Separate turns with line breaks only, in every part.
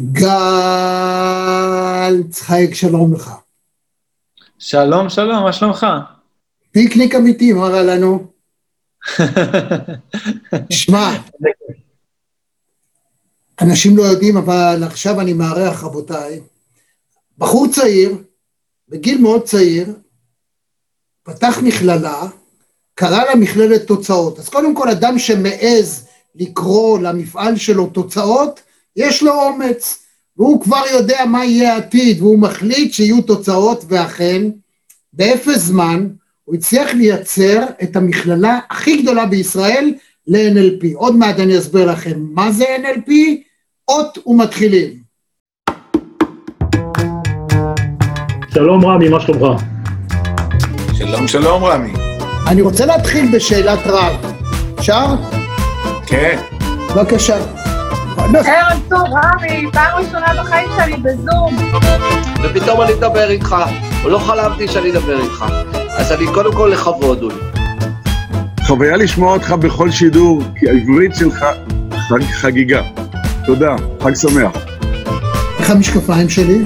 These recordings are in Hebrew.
גל צחייק, שלום לך.
שלום, שלום, מה שלומך?
פיקניק אמיתי, מה רע לנו? שמע, אנשים לא יודעים, אבל עכשיו אני מארח, רבותיי, בחור צעיר, בגיל מאוד צעיר, פתח מכללה, קרא לה מכללת תוצאות. אז קודם כל, אדם שמעז לקרוא למפעל שלו תוצאות, יש לו אומץ, והוא כבר יודע מה יהיה העתיד, והוא מחליט שיהיו תוצאות, ואכן, באפס זמן, הוא הצליח לייצר את המכללה הכי גדולה בישראל ל-NLP. עוד מעט אני אסביר לכם מה זה NLP, אות ומתחילים.
שלום רמי, מה שלומך?
שלום שלום רמי.
אני רוצה להתחיל בשאלת רב. אפשר?
כן.
בבקשה.
ערב טוב, רמי, פעם ראשונה בחיים שלי בזום.
ופתאום אני אדבר איתך, ולא חלמתי שאני אדבר איתך. אז אני קודם כל לכבוד הוא.
חוויה לשמוע אותך בכל שידור, כי העברית שלך חג חגיגה. תודה, חג שמח.
איך המשקפיים שלי?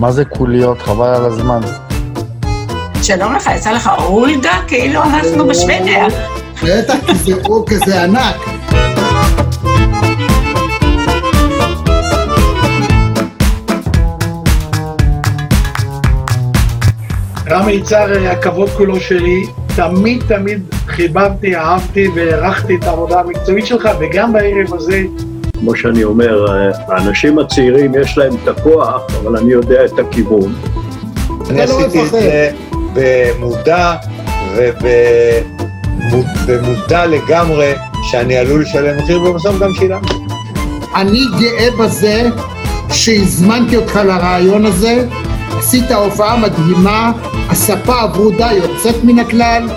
מה זה קוליות? חבל על הזמן.
שלום לך, יצא לך אולדה? כאילו אנחנו בשוודיה.
בטח, כי זה אור כזה ענק.
רמי יצהר, הכבוד כולו שלי, תמיד תמיד חיבבתי, אהבתי והערכתי את העבודה המקצועית שלך, וגם בערב הזה, כמו שאני אומר, האנשים הצעירים יש להם את הכוח, אבל אני יודע את הכיוון.
אני עשיתי את זה במודע ובמודע לגמרי שאני עלול לשלם מחיר, ובסוף גם שילמתי.
אני גאה בזה שהזמנתי אותך לרעיון הזה, עשית הופעה מדהימה, הספה הברודה יוצאת מן הכלל.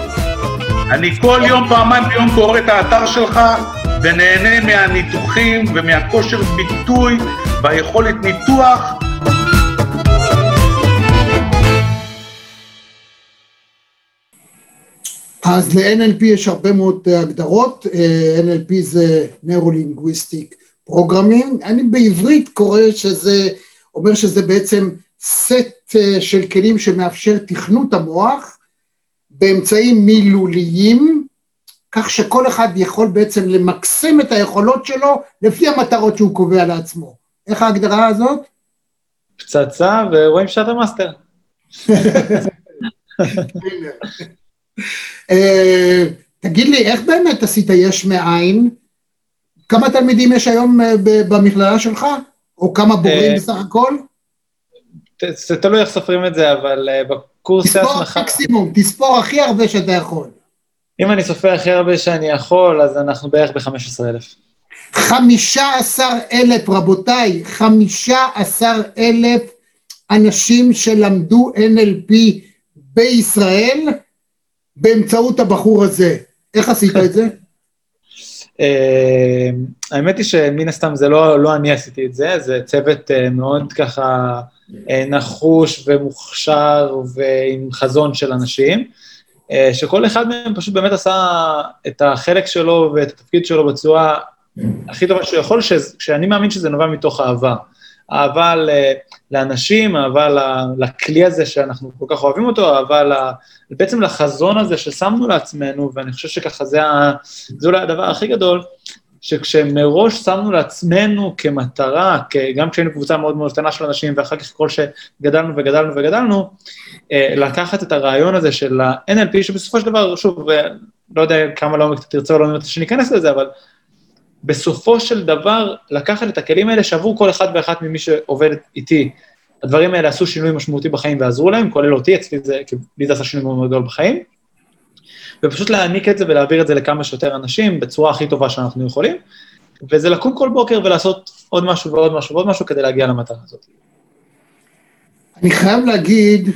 אני כל יום, פעמיים ביום קורא את האתר שלך ונהנה מהניתוחים ומהכושר ביטוי והיכולת ניתוח.
אז ל-NLP יש הרבה מאוד הגדרות, NLP זה Neuro-Linguistic Programming, אני בעברית קורא שזה, אומר שזה בעצם סט של כלים שמאפשר תכנות המוח באמצעים מילוליים, כך שכל אחד יכול בעצם למקסם את היכולות שלו לפי המטרות שהוא קובע לעצמו. איך ההגדרה הזאת?
פצצה ורואים שאתה מאסטר.
תגיד לי, איך באמת עשית יש מאין? כמה תלמידים יש היום במכללה שלך? או כמה בורים בסך הכל?
זה תלוי איך סופרים את זה, אבל בקורס
ההסמכה... תספור מקסימום, תספור הכי הרבה שאתה יכול.
אם אני סופר הכי הרבה שאני יכול, אז אנחנו בערך ב-15,000.
15,000, רבותיי, 15,000 אנשים שלמדו NLP בישראל באמצעות הבחור הזה. איך עשית את זה?
האמת היא שמן הסתם זה לא, לא אני עשיתי את זה, זה צוות מאוד ככה נחוש ומוכשר ועם חזון של אנשים, שכל אחד מהם פשוט באמת עשה את החלק שלו ואת התפקיד שלו בצורה הכי טובה שהוא יכול, שאני מאמין שזה נובע מתוך אהבה. אהבה לאנשים, אהבה לכלי הזה שאנחנו כל כך אוהבים אותו, אהבה בעצם לחזון הזה ששמנו לעצמנו, ואני חושב שככה זה, זה אולי הדבר הכי גדול, שכשמראש שמנו לעצמנו כמטרה, גם כשהיינו קבוצה מאוד מאוד קטנה של אנשים, ואחר כך כל שגדלנו וגדלנו וגדלנו, לקחת את הרעיון הזה של ה-NLP, שבסופו של דבר, שוב, לא יודע כמה אתה תרצה או לא רוצה שניכנס לזה, אבל בסופו של דבר, לקחת את הכלים האלה שעבור כל אחד ואחת ממי שעובד איתי, הדברים האלה עשו שינוי משמעותי בחיים ועזרו להם, כולל אותי, אצלי זה, לי זה עשה שינוי מאוד גדול בחיים, ופשוט להעניק את זה ולהעביר את זה לכמה שיותר אנשים בצורה הכי טובה שאנחנו יכולים, וזה לקום כל בוקר ולעשות עוד משהו ועוד משהו ועוד משהו כדי להגיע למטרה הזאת.
אני חייב להגיד,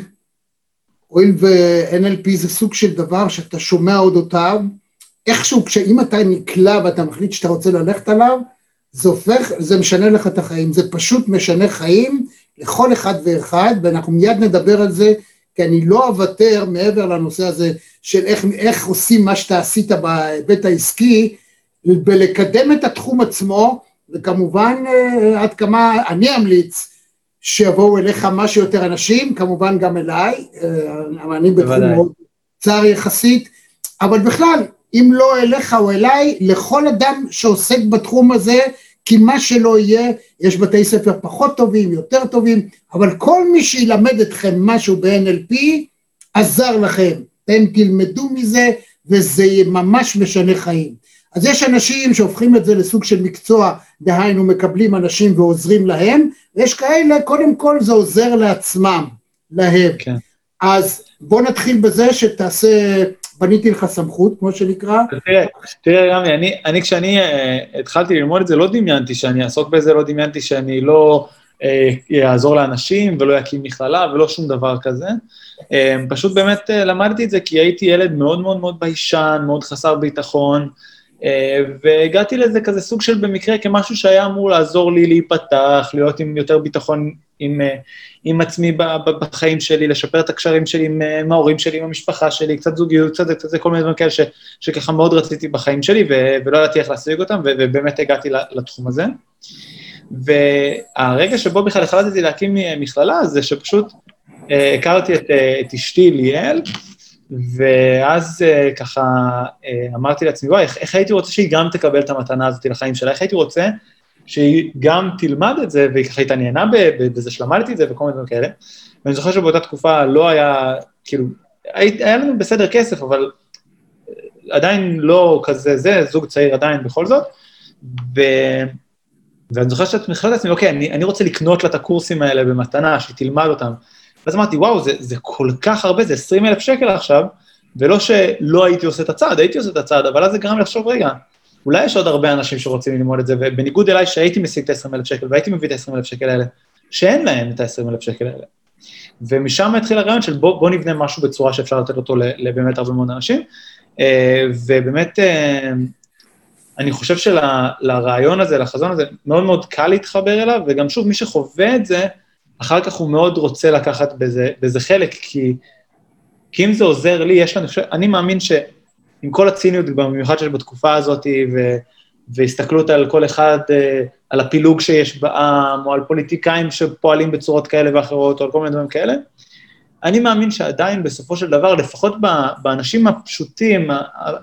הואיל ו-NLP זה סוג של דבר שאתה שומע אודותיו, איכשהו, כשאם אתה נקלע ואתה מחליט שאתה רוצה ללכת עליו, זה הופך, זה משנה לך את החיים, זה פשוט משנה חיים לכל אחד ואחד, ואנחנו מיד נדבר על זה, כי אני לא אוותר מעבר לנושא הזה של איך, איך עושים מה שאתה עשית בהיבט העסקי, בלקדם את התחום עצמו, וכמובן אה, עד כמה אני אמליץ שיבואו אליך מה שיותר אנשים, כמובן גם אליי, אה, אני בתחום. מאוד צר יחסית, אבל בכלל, אם לא אליך או אליי, לכל אדם שעוסק בתחום הזה, כי מה שלא יהיה, יש בתי ספר פחות טובים, יותר טובים, אבל כל מי שילמד אתכם משהו ב-NLP, עזר לכם. אתם תלמדו מזה, וזה ממש משנה חיים. אז יש אנשים שהופכים את זה לסוג של מקצוע, דהיינו מקבלים אנשים ועוזרים להם, ויש כאלה, קודם כל זה עוזר לעצמם, להם.
כן.
אז בוא נתחיל בזה שתעשה, בניתי לך סמכות, כמו שנקרא.
תראה, תראה, רמי, אני, אני כשאני אה, התחלתי ללמוד את זה, לא דמיינתי שאני אעסוק בזה, לא דמיינתי שאני לא אה, אעזור לאנשים ולא אקים מכללה ולא שום דבר כזה. אה, פשוט באמת אה, למדתי את זה כי הייתי ילד מאוד מאוד מאוד ביישן, מאוד חסר ביטחון, אה, והגעתי לזה כזה סוג של במקרה כמשהו שהיה אמור לעזור לי להיפתח, להיות עם יותר ביטחון עם, אה, עם עצמי בחיים שלי, לשפר את הקשרים שלי עם, אה, עם ההורים שלי, עם המשפחה שלי, קצת זוגיות, קצת, קצת כל מיני דברים כאלה שככה מאוד רציתי בחיים שלי ו, ולא ידעתי איך להשיג אותם, ו, ובאמת הגעתי לתחום הזה. והרגע שבו בכלל החלטתי להקים אה, מכללה, זה שפשוט אה, הכרתי את, אה, את אשתי ליאל, ואז אה, ככה אה, אמרתי לעצמי, וואי, איך, איך הייתי רוצה שהיא גם תקבל את המתנה הזאת לחיים שלה, איך הייתי רוצה שהיא גם תלמד את זה, והיא ככה התעניינה בזה שלמדתי את זה וכל מיני דברים כאלה. ואני זוכר שבאותה תקופה לא היה, כאילו, הי- היה לנו בסדר כסף, אבל אה, עדיין לא כזה זה, זוג צעיר עדיין בכל זאת. ו... ואני זוכר שאת החלטתי לעצמי, אוקיי, אני, אני רוצה לקנות לה את הקורסים האלה במתנה, שהיא תלמד אותם. ואז אמרתי, וואו, זה, זה כל כך הרבה, זה 20 אלף שקל עכשיו, ולא שלא הייתי עושה את הצעד, הייתי עושה את הצעד, אבל אז זה גרם לחשוב, רגע, אולי יש עוד הרבה אנשים שרוצים ללמוד את זה, ובניגוד אליי שהייתי משיג את ה-20 אלף שקל, והייתי מביא את ה-20 אלף שקל האלה, שאין להם את ה-20 אלף שקל האלה. ומשם התחיל הרעיון של בוא, בוא נבנה משהו בצורה שאפשר לתת אותו לבאמת הרבה מאוד אנשים, אה, ובאמת, אה, אני חושב שלרעיון הזה, לחזון הזה, מאוד מאוד קל להתחבר אליו, וגם שוב, מי שחווה את זה, אחר כך הוא מאוד רוצה לקחת בזה, בזה חלק, כי, כי אם זה עוזר לי, יש לנו, אני מאמין שעם כל הציניות, במיוחד שיש בתקופה הזאת, ו, והסתכלות על כל אחד, אה, על הפילוג שיש בעם, או על פוליטיקאים שפועלים בצורות כאלה ואחרות, או על כל מיני דברים כאלה, אני מאמין שעדיין בסופו של דבר, לפחות באנשים הפשוטים,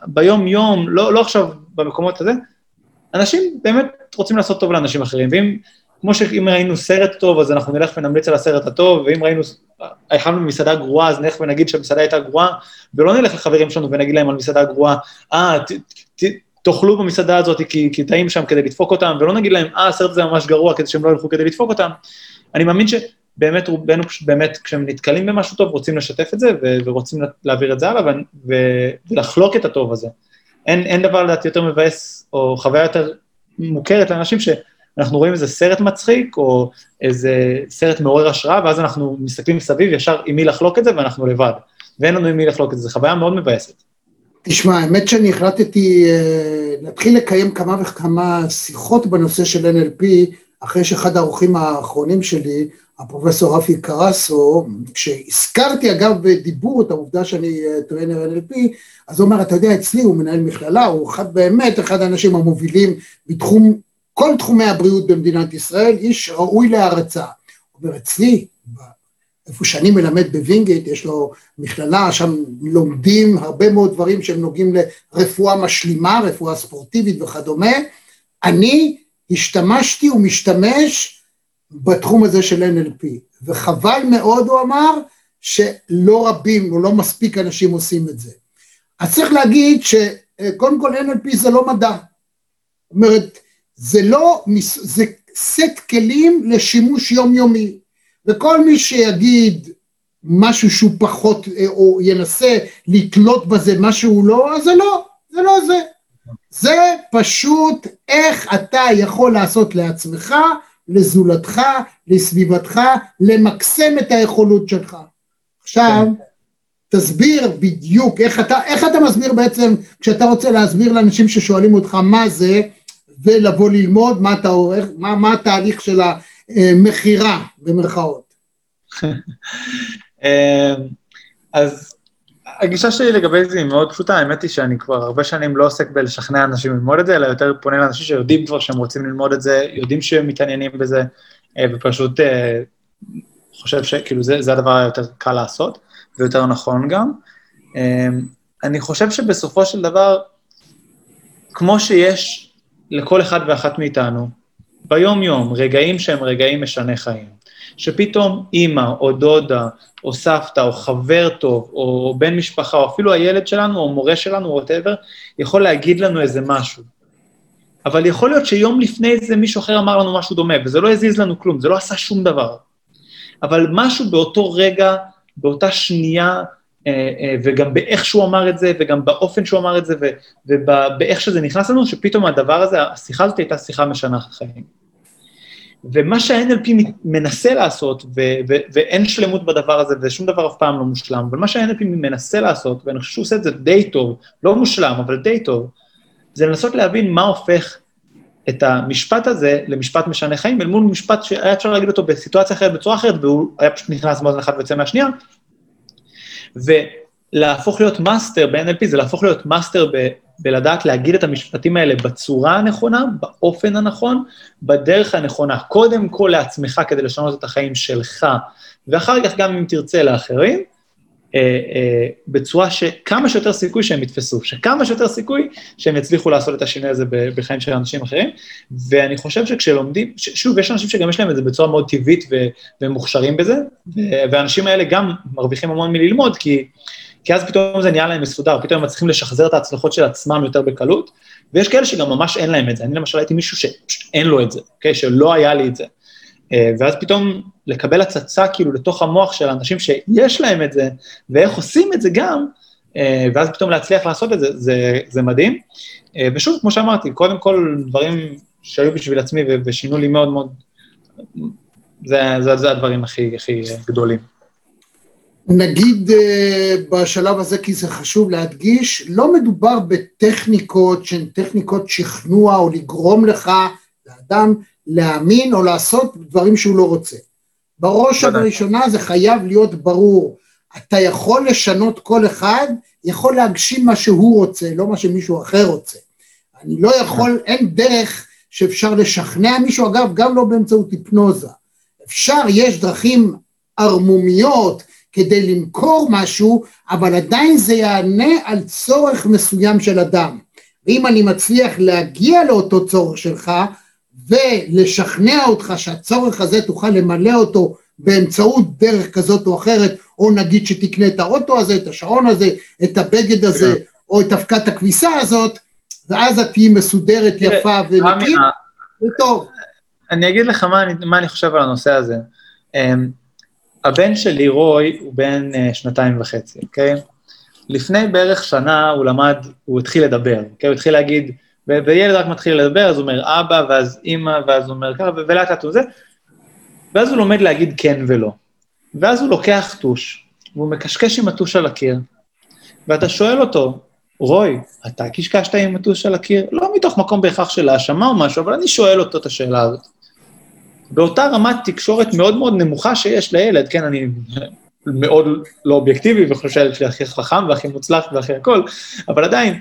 ביום-יום, לא, לא עכשיו במקומות הזה, אנשים באמת רוצים לעשות טוב לאנשים אחרים, ואם, כמו שאם ראינו סרט טוב, אז אנחנו נלך ונמליץ על הסרט הטוב, ואם ראינו, אכלנו במסעדה גרועה, אז נלך ונגיד שהמסעדה הייתה גרועה, ולא נלך לחברים שלנו ונגיד להם על מסעדה גרועה, אה, תאכלו במסעדה הזאת כי, כי טעים שם כדי לדפוק אותם, ולא נגיד להם, אה, הסרט הזה ממש גרוע כדי שהם לא ילכו כדי לדפוק אותם. אני מאמין שבאמת רובנו באמת, כשהם נתקלים במשהו טוב, רוצים לשתף את זה, ורוצים להעביר את זה הלאה, ולחלוק את הטוב הזה. אין, אין דבר לדעתי יותר מבאס, או חוויה יותר מוכרת לאנשים שאנחנו רואים איזה סרט מצחיק, או איזה סרט מעורר השראה, ואז אנחנו מסתכלים סביב ישר עם מי לחלוק את זה, ואנחנו לבד. ואין לנו עם מי לחלוק את זה, זו חוויה מאוד מבאסת.
תשמע, האמת שאני החלטתי אה, להתחיל לקיים כמה וכמה שיחות בנושא של NLP, אחרי שאחד האורחים האחרונים שלי, הפרופסור רפי קרסו, כשהזכרתי אגב בדיבור את העובדה שאני אה, trainer NLP, אז הוא אומר, אתה יודע, אצלי הוא מנהל מכללה, הוא אחד באמת, אחד האנשים המובילים בתחום, כל תחומי הבריאות במדינת ישראל, איש ראוי להערצה. הוא אומר, אצלי, איפה שאני מלמד בווינגייט, יש לו מכללה, שם לומדים הרבה מאוד דברים שהם נוגעים לרפואה משלימה, רפואה ספורטיבית וכדומה. אני השתמשתי ומשתמש בתחום הזה של NLP, וחבל מאוד, הוא אמר, שלא רבים או לא מספיק אנשים עושים את זה. אז צריך להגיד שקודם כל NLP זה לא מדע. זאת אומרת, זה לא, זה סט כלים לשימוש יומיומי. וכל מי שיגיד משהו שהוא פחות, או ינסה לתלות בזה משהו לא, אז זה לא, זה לא זה. זה פשוט איך אתה יכול לעשות לעצמך, לזולתך, לסביבתך, למקסם את היכולות שלך. עכשיו, תסביר בדיוק איך אתה, איך אתה מסביר בעצם, כשאתה רוצה להסביר לאנשים ששואלים אותך מה זה, ולבוא ללמוד מה, אתה, מה, מה התהליך של המכירה, במרכאות.
אז הגישה שלי לגבי זה היא מאוד פשוטה, האמת היא שאני כבר הרבה שנים לא עוסק בלשכנע אנשים ללמוד את זה, אלא יותר פונה לאנשים שיודעים כבר שהם רוצים ללמוד את זה, יודעים שהם מתעניינים בזה, אה, ופשוט אה, חושב שכאילו זה, זה הדבר היותר קל לעשות, ויותר נכון גם. אה, אני חושב שבסופו של דבר, כמו שיש לכל אחד ואחת מאיתנו, ביום-יום, רגעים שהם רגעים משני חיים, שפתאום אימא או דודה או סבתא או חבר טוב או בן משפחה או אפילו הילד שלנו או מורה שלנו או whatever, יכול להגיד לנו איזה משהו. אבל יכול להיות שיום לפני זה מישהו אחר אמר לנו משהו דומה, וזה לא הזיז לנו כלום, זה לא עשה שום דבר. אבל משהו באותו רגע, באותה שנייה, וגם באיך שהוא אמר את זה, וגם באופן שהוא אמר את זה, ובאיך שזה נכנס לנו, שפתאום הדבר הזה, השיחה הזאת הייתה שיחה משנה חיים. ומה שה-NLP מנסה לעשות, ו- ו- ואין שלמות בדבר הזה, ושום דבר אף פעם לא מושלם, אבל מה שה-NLP מנסה לעשות, ואני חושב שהוא עושה את זה די טוב, לא מושלם, אבל די טוב, זה לנסות להבין מה הופך את המשפט הזה למשפט משנה חיים, אל מול משפט שהיה אפשר להגיד אותו בסיטואציה אחרת, בצורה אחרת, והוא היה פשוט נכנס מאוזן אחת ויוצא מהשנייה, ולהפוך להיות מאסטר ב-NLP זה להפוך להיות master ב- בלדעת להגיד את המשפטים האלה בצורה הנכונה, באופן הנכון, בדרך הנכונה. קודם כל לעצמך כדי לשנות את החיים שלך, ואחר כך גם אם תרצה לאחרים, אה, אה, בצורה שכמה שיותר סיכוי שהם יתפסו, שכמה שיותר סיכוי שהם יצליחו לעשות את השינוי הזה בחיים של אנשים אחרים. ואני חושב שכשלומדים, שוב, יש אנשים שגם יש להם את זה בצורה מאוד טבעית והם מוכשרים בזה, והאנשים האלה גם מרוויחים המון מללמוד, כי... כי אז פתאום זה נהיה להם מסודר, פתאום הם מצליחים לשחזר את ההצלחות של עצמם יותר בקלות, ויש כאלה שגם ממש אין להם את זה. אני למשל הייתי מישהו שפשוט אין לו את זה, אוקיי? שלא היה לי את זה. אה, ואז פתאום לקבל הצצה כאילו לתוך המוח של אנשים שיש להם את זה, ואיך עושים את זה גם, אה, ואז פתאום להצליח לעשות את זה, זה, זה מדהים. אה, ושוב, כמו שאמרתי, קודם כל דברים שהיו בשביל עצמי ושינו לי מאוד מאוד, זה, זה, זה הדברים הכי, הכי גדולים.
נגיד אה, בשלב הזה, כי זה חשוב להדגיש, לא מדובר בטכניקות שהן טכניקות שכנוע או לגרום לך, לאדם, להאמין או לעשות דברים שהוא לא רוצה. בראש ובראשונה זה חייב להיות ברור. אתה יכול לשנות כל אחד, יכול להגשים מה שהוא רוצה, לא מה שמישהו אחר רוצה. אני לא יכול, אין דרך שאפשר לשכנע מישהו, אגב, גם לא באמצעות היפנוזה. אפשר, יש דרכים ערמומיות, כדי למכור משהו, אבל עדיין זה יענה על צורך מסוים של אדם. ואם אני מצליח להגיע לאותו צורך שלך, ולשכנע אותך שהצורך הזה תוכל למלא אותו באמצעות דרך כזאת או אחרת, או נגיד שתקנה את האוטו הזה, את השעון הזה, את הבגד הזה, כן. או את אבקת הכביסה הזאת, ואז את תהיי מסודרת, יפה ונקית, זה טוב.
אני אגיד לך מה אני, מה אני חושב על הנושא הזה. אמ, הבן שלי, רוי, הוא בן uh, שנתיים וחצי, אוקיי? לפני בערך שנה הוא למד, הוא התחיל לדבר, אוקיי? הוא התחיל להגיד, וילד רק מתחיל לדבר, אז הוא אומר אבא, ואז אימא, ואז הוא אומר ככה, ולאט לאט הוא זה, ואז הוא לומד להגיד כן ולא. ואז הוא לוקח טוש, והוא מקשקש עם הטוש על הקיר, ואתה שואל אותו, רוי, אתה קשקשת עם הטוש על הקיר? לא מתוך מקום בהכרח של האשמה או משהו, אבל אני שואל אותו את השאלה הזאת. באותה רמת תקשורת מאוד מאוד נמוכה שיש לילד, כן, אני מאוד לא אובייקטיבי וחושב שהילד שלי הכי חכם והכי מוצלח והכי הכל, אבל עדיין,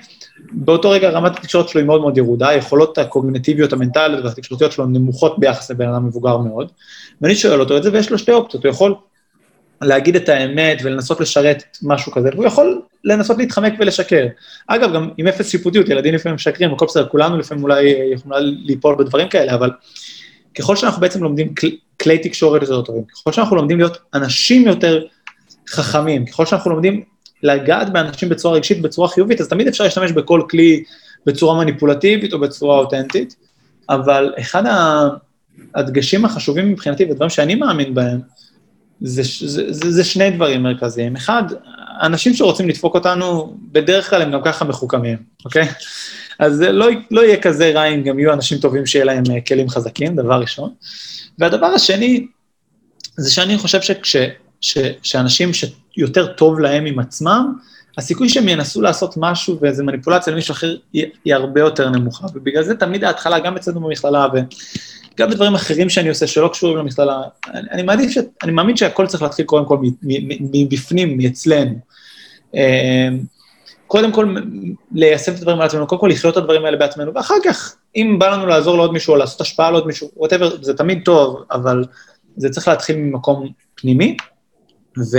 באותו רגע רמת התקשורת שלו היא מאוד מאוד ירודה, היכולות הקוגנטיביות, המנטליות והתקשורתיות שלו נמוכות ביחס לבן אדם מבוגר מאוד, ואני שואל אותו את זה, ויש לו שתי אופציות, הוא יכול להגיד את האמת ולנסות לשרת משהו כזה, והוא יכול לנסות להתחמק ולשקר. אגב, גם עם אפס שיפוטיות, ילדים לפעמים משקרים, הכל בסדר, כולנו לפעמים אולי יכולים ליפול בדברים כאלה, אבל ככל שאנחנו בעצם לומדים כל, כלי תקשורת יותר טובים, ככל שאנחנו לומדים להיות אנשים יותר חכמים, ככל שאנחנו לומדים לגעת באנשים בצורה רגשית, בצורה חיובית, אז תמיד אפשר להשתמש בכל כלי בצורה מניפולטיבית או בצורה אותנטית, אבל אחד הדגשים החשובים מבחינתי, ודברים שאני מאמין בהם, זה, זה, זה, זה שני דברים מרכזיים. אחד, אנשים שרוצים לדפוק אותנו, בדרך כלל הם גם ככה מחוכמים, אוקיי? אז זה לא, לא יהיה כזה רע אם גם יהיו אנשים טובים שיהיה להם אה, כלים חזקים, דבר ראשון. והדבר השני, זה שאני חושב שכש, ש, שאנשים שיותר טוב להם עם עצמם, הסיכוי שהם ינסו לעשות משהו ואיזה מניפולציה למישהו אחר היא, היא הרבה יותר נמוכה, ובגלל זה תמיד ההתחלה, גם אצלנו במכללה וגם בדברים אחרים שאני עושה שלא קשורים למכללה, אני, אני מעדיף, ש, אני מאמין שהכל צריך להתחיל קודם כל מבפנים, מאצלנו. אה, קודם כל ליישם את הדברים על עצמנו, קודם כל לחיות את הדברים האלה בעצמנו, ואחר כך, אם בא לנו לעזור לעוד מישהו או לעשות השפעה לעוד מישהו, whatever, זה תמיד טוב, אבל זה צריך להתחיל ממקום פנימי, ו...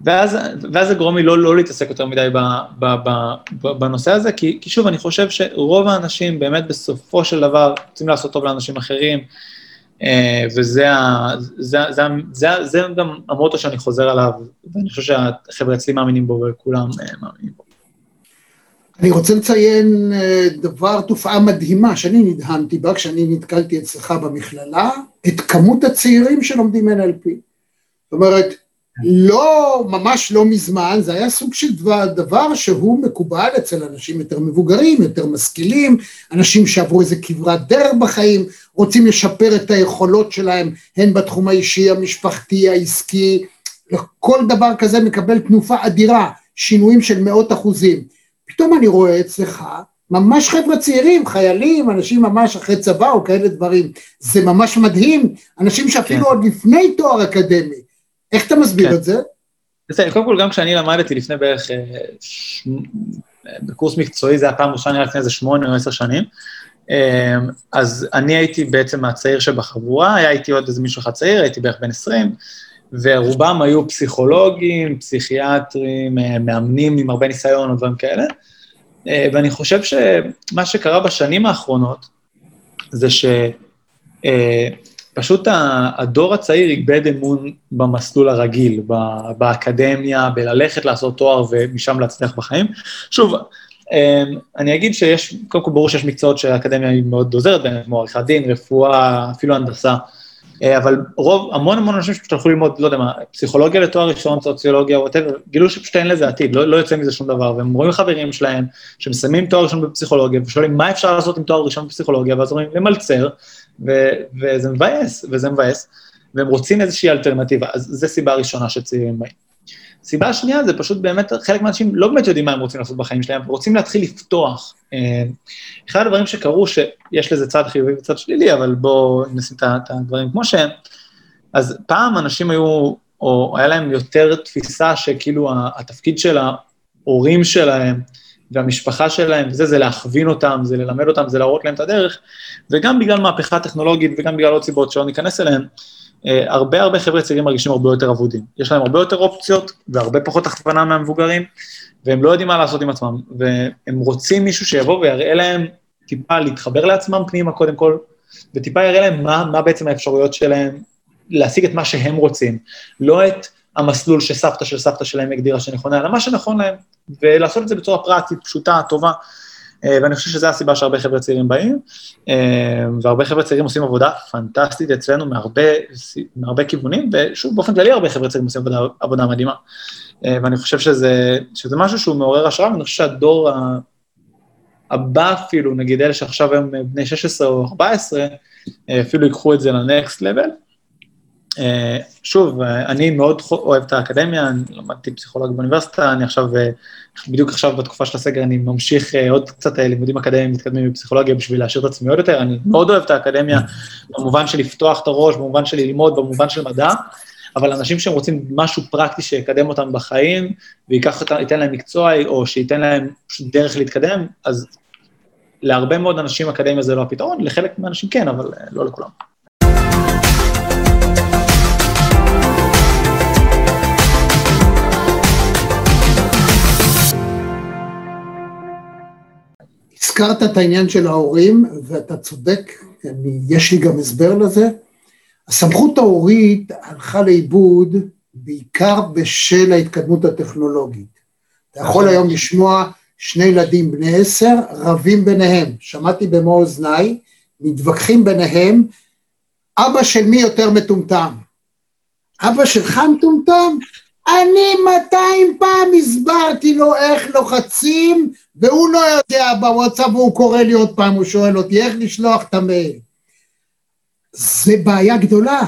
ואז, ואז זה גורם לי לא, לא להתעסק יותר מדי ב, ב, ב, ב, בנושא הזה, כי, כי שוב, אני חושב שרוב האנשים באמת בסופו של דבר רוצים לעשות טוב לאנשים אחרים, אה, וזה ה, זה, זה, זה, זה, גם המוטו שאני חוזר עליו, ואני חושב שהחבר'ה אצלי מאמינים בו וכולם אה, מאמינים בו.
אני רוצה לציין אה, דבר, תופעה מדהימה שאני נדהמתי בה כשאני נתקלתי אצלך במכללה, את כמות הצעירים שלומדים NLP. זאת אומרת, לא, ממש לא מזמן, זה היה סוג של דבר, דבר שהוא מקובל אצל אנשים יותר מבוגרים, יותר משכילים, אנשים שעברו איזה כברת דרך בחיים, רוצים לשפר את היכולות שלהם, הן בתחום האישי, המשפחתי, העסקי, כל דבר כזה מקבל תנופה אדירה, שינויים של מאות אחוזים. פתאום אני רואה אצלך ממש חבר'ה צעירים, חיילים, אנשים ממש אחרי צבא או כאלה דברים, זה ממש מדהים, אנשים שאפילו כן. עוד לפני תואר אקדמי, איך אתה מסביר כן. את זה?
בסדר, קודם כל גם כשאני למדתי לפני בערך, אה, בקורס מקצועי, זה היה פעם ראשונה לפני איזה שמונה או עשר שנים, אה, אז אני הייתי בעצם הצעיר שבחבורה, היה איתי עוד איזה מישהו אחד צעיר, הייתי בערך בן 20, ורובם היו פסיכולוגים, פסיכיאטרים, אה, מאמנים עם הרבה ניסיון או דברים כאלה. ואני חושב שמה שקרה בשנים האחרונות, זה ש... פשוט הדור הצעיר איבד אמון במסלול הרגיל, באקדמיה, בללכת לעשות תואר ומשם להצליח בחיים. שוב, אמ, אני אגיד שיש, קודם כל ברור שיש מקצועות שהאקדמיה היא מאוד עוזרת בהם, כמו עריכת דין, רפואה, אפילו הנדסה. אה, אבל רוב, המון המון אנשים שפשוט הלכו ללמוד, לא יודע מה, פסיכולוגיה לתואר ראשון, סוציולוגיה, ווטאבר, גילו שפשוט אין לזה עתיד, לא, לא יוצא מזה שום דבר, והם רואים חברים שלהם שמסיימים תואר ראשון בפסיכולוגיה, ושואלים מה אפשר לעשות עם תואר ראשון בפסיכולוגיה, ואז אומרים למלצר, ו- וזה מבאס, וזה מבאס, והם רוצים איזושהי אלטרנטיבה, אז זו סיבה ראשונה שצעירים באים. סיבה שנייה זה פשוט באמת, חלק מהאנשים לא באמת יודעים מה הם רוצים לעשות בחיים שלהם, רוצים להתחיל לפתוח. אה, אחד הדברים שקרו, שיש לזה צד חיובי וצד שלילי, אבל בואו נשים את הדברים כמו שהם, אז פעם אנשים היו, או היה להם יותר תפיסה שכאילו התפקיד של ההורים שלהם, והמשפחה שלהם, וזה, זה להכווין אותם, זה ללמד אותם, זה להראות להם את הדרך, וגם בגלל מהפכה טכנולוגית וגם בגלל עוד סיבות שלא ניכנס אליהן, אה, הרבה הרבה חבר'ה צעירים מרגישים הרבה יותר אבודים. יש להם הרבה יותר אופציות והרבה פחות הכוונה מהמבוגרים, והם לא יודעים מה לעשות עם עצמם, והם רוצים מישהו שיבוא ויראה להם טיפה להתחבר לעצמם פנימה קודם כל, וטיפה יראה להם מה, מה בעצם האפשרויות שלהם להשיג את מה שהם רוצים, לא את המסלול שסבתא של סבתא שלהם הגדירה שנכונה, אלא מה שנכון להם, ולעשות את זה בצורה פרקטית, פשוטה, טובה. אה, ואני חושב שזו הסיבה שהרבה חבר'ה צעירים באים, אה, והרבה חבר'ה צעירים עושים עבודה פנטסטית אצלנו מהרבה, מהרבה כיוונים, ושוב, באופן כללי הרבה חבר'ה צעירים עושים עבודה, עבודה מדהימה. אה, ואני חושב שזה, שזה משהו שהוא מעורר השראה, ואני חושב שהדור הבא אפילו, נגיד אלה שעכשיו הם בני 16 או 14, אפילו ייקחו את זה לנקסט לבל. אה, שוב, אני מאוד אוהב את האקדמיה, אני למדתי פסיכולוגיה באוניברסיטה, אני עכשיו, אה, בדיוק עכשיו בתקופה של הסגר, אני ממשיך אה, עוד קצת לימודים אקדמיים מתקדמים בפסיכולוגיה בשביל להשאיר את עצמי עוד יותר, אני מאוד אוהב את האקדמיה במובן של לפתוח את הראש, במובן של ללמוד, במובן של מדע, אבל אנשים שהם רוצים משהו פרקטי שיקדם אותם בחיים, וייתן להם מקצוע, או שייתן להם דרך להתקדם, אז להרבה מאוד אנשים אקדמיה זה לא הפתרון, לחלק מהאנשים כן, אבל לא לכולם.
הזכרת את העניין של ההורים, ואתה צודק, אני, יש לי גם הסבר לזה. הסמכות ההורית הלכה לאיבוד בעיקר בשל ההתקדמות הטכנולוגית. אתה יכול היום לשמוע שני ילדים בני עשר רבים ביניהם, שמעתי במו אוזניי, מתווכחים ביניהם, אבא של מי יותר מטומטם? אבא שלך מטומטם? אני 200 פעם הסברתי לו איך לוחצים, והוא לא יודע בוואטסאפ, והוא קורא לי עוד פעם, הוא שואל אותי איך לשלוח את המייל. זה בעיה גדולה.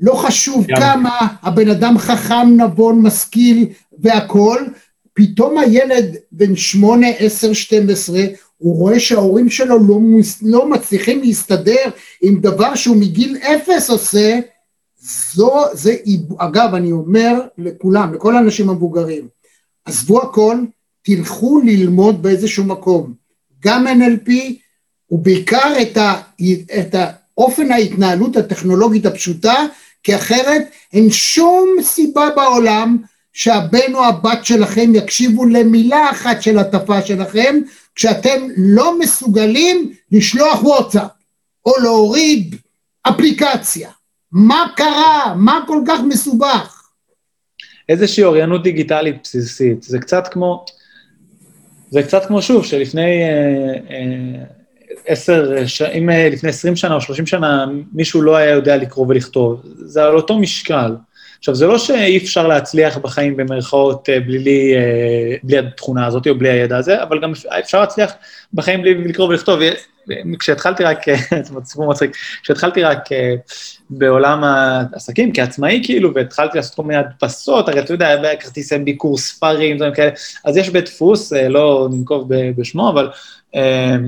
לא חשוב גם. כמה הבן אדם חכם, נבון, משכיל והכול, פתאום הילד בן שמונה, עשר, שתים עשרה, הוא רואה שההורים שלו לא, לא מצליחים להסתדר עם דבר שהוא מגיל אפס עושה, זו, זה, אגב, אני אומר לכולם, לכל האנשים המבוגרים, עזבו הכל, תלכו ללמוד באיזשהו מקום, גם NLP ובעיקר את, ה, את האופן ההתנהלות הטכנולוגית הפשוטה, כי אחרת אין שום סיבה בעולם שהבן או הבת שלכם יקשיבו למילה אחת של הטפה שלכם, כשאתם לא מסוגלים לשלוח וואטסאפ או להוריד אפליקציה. מה קרה? מה כל כך מסובך?
איזושהי אוריינות דיגיטלית בסיסית. זה קצת כמו, זה קצת כמו שוב, שלפני אה, אה, עשר, אה, אם אה, לפני עשרים שנה או שלושים שנה מישהו לא היה יודע לקרוא ולכתוב, זה על אותו משקל. עכשיו, זה לא שאי אפשר להצליח בחיים במרכאות אה, בלי, אה, בלי התכונה הזאת או בלי הידע הזה, אבל גם אפשר להצליח בחיים בלי לקרוא ולכתוב. כשהתחלתי רק, זה סיפור מצחיק, כשהתחלתי רק בעולם העסקים כעצמאי כאילו, והתחלתי לעשות כל מיני הדפסות, הרי אתה יודע, היה כרטיסי ביקור, ספרים, דברים כאלה, אז יש בית דפוס, לא ננקוב בשמו, אבל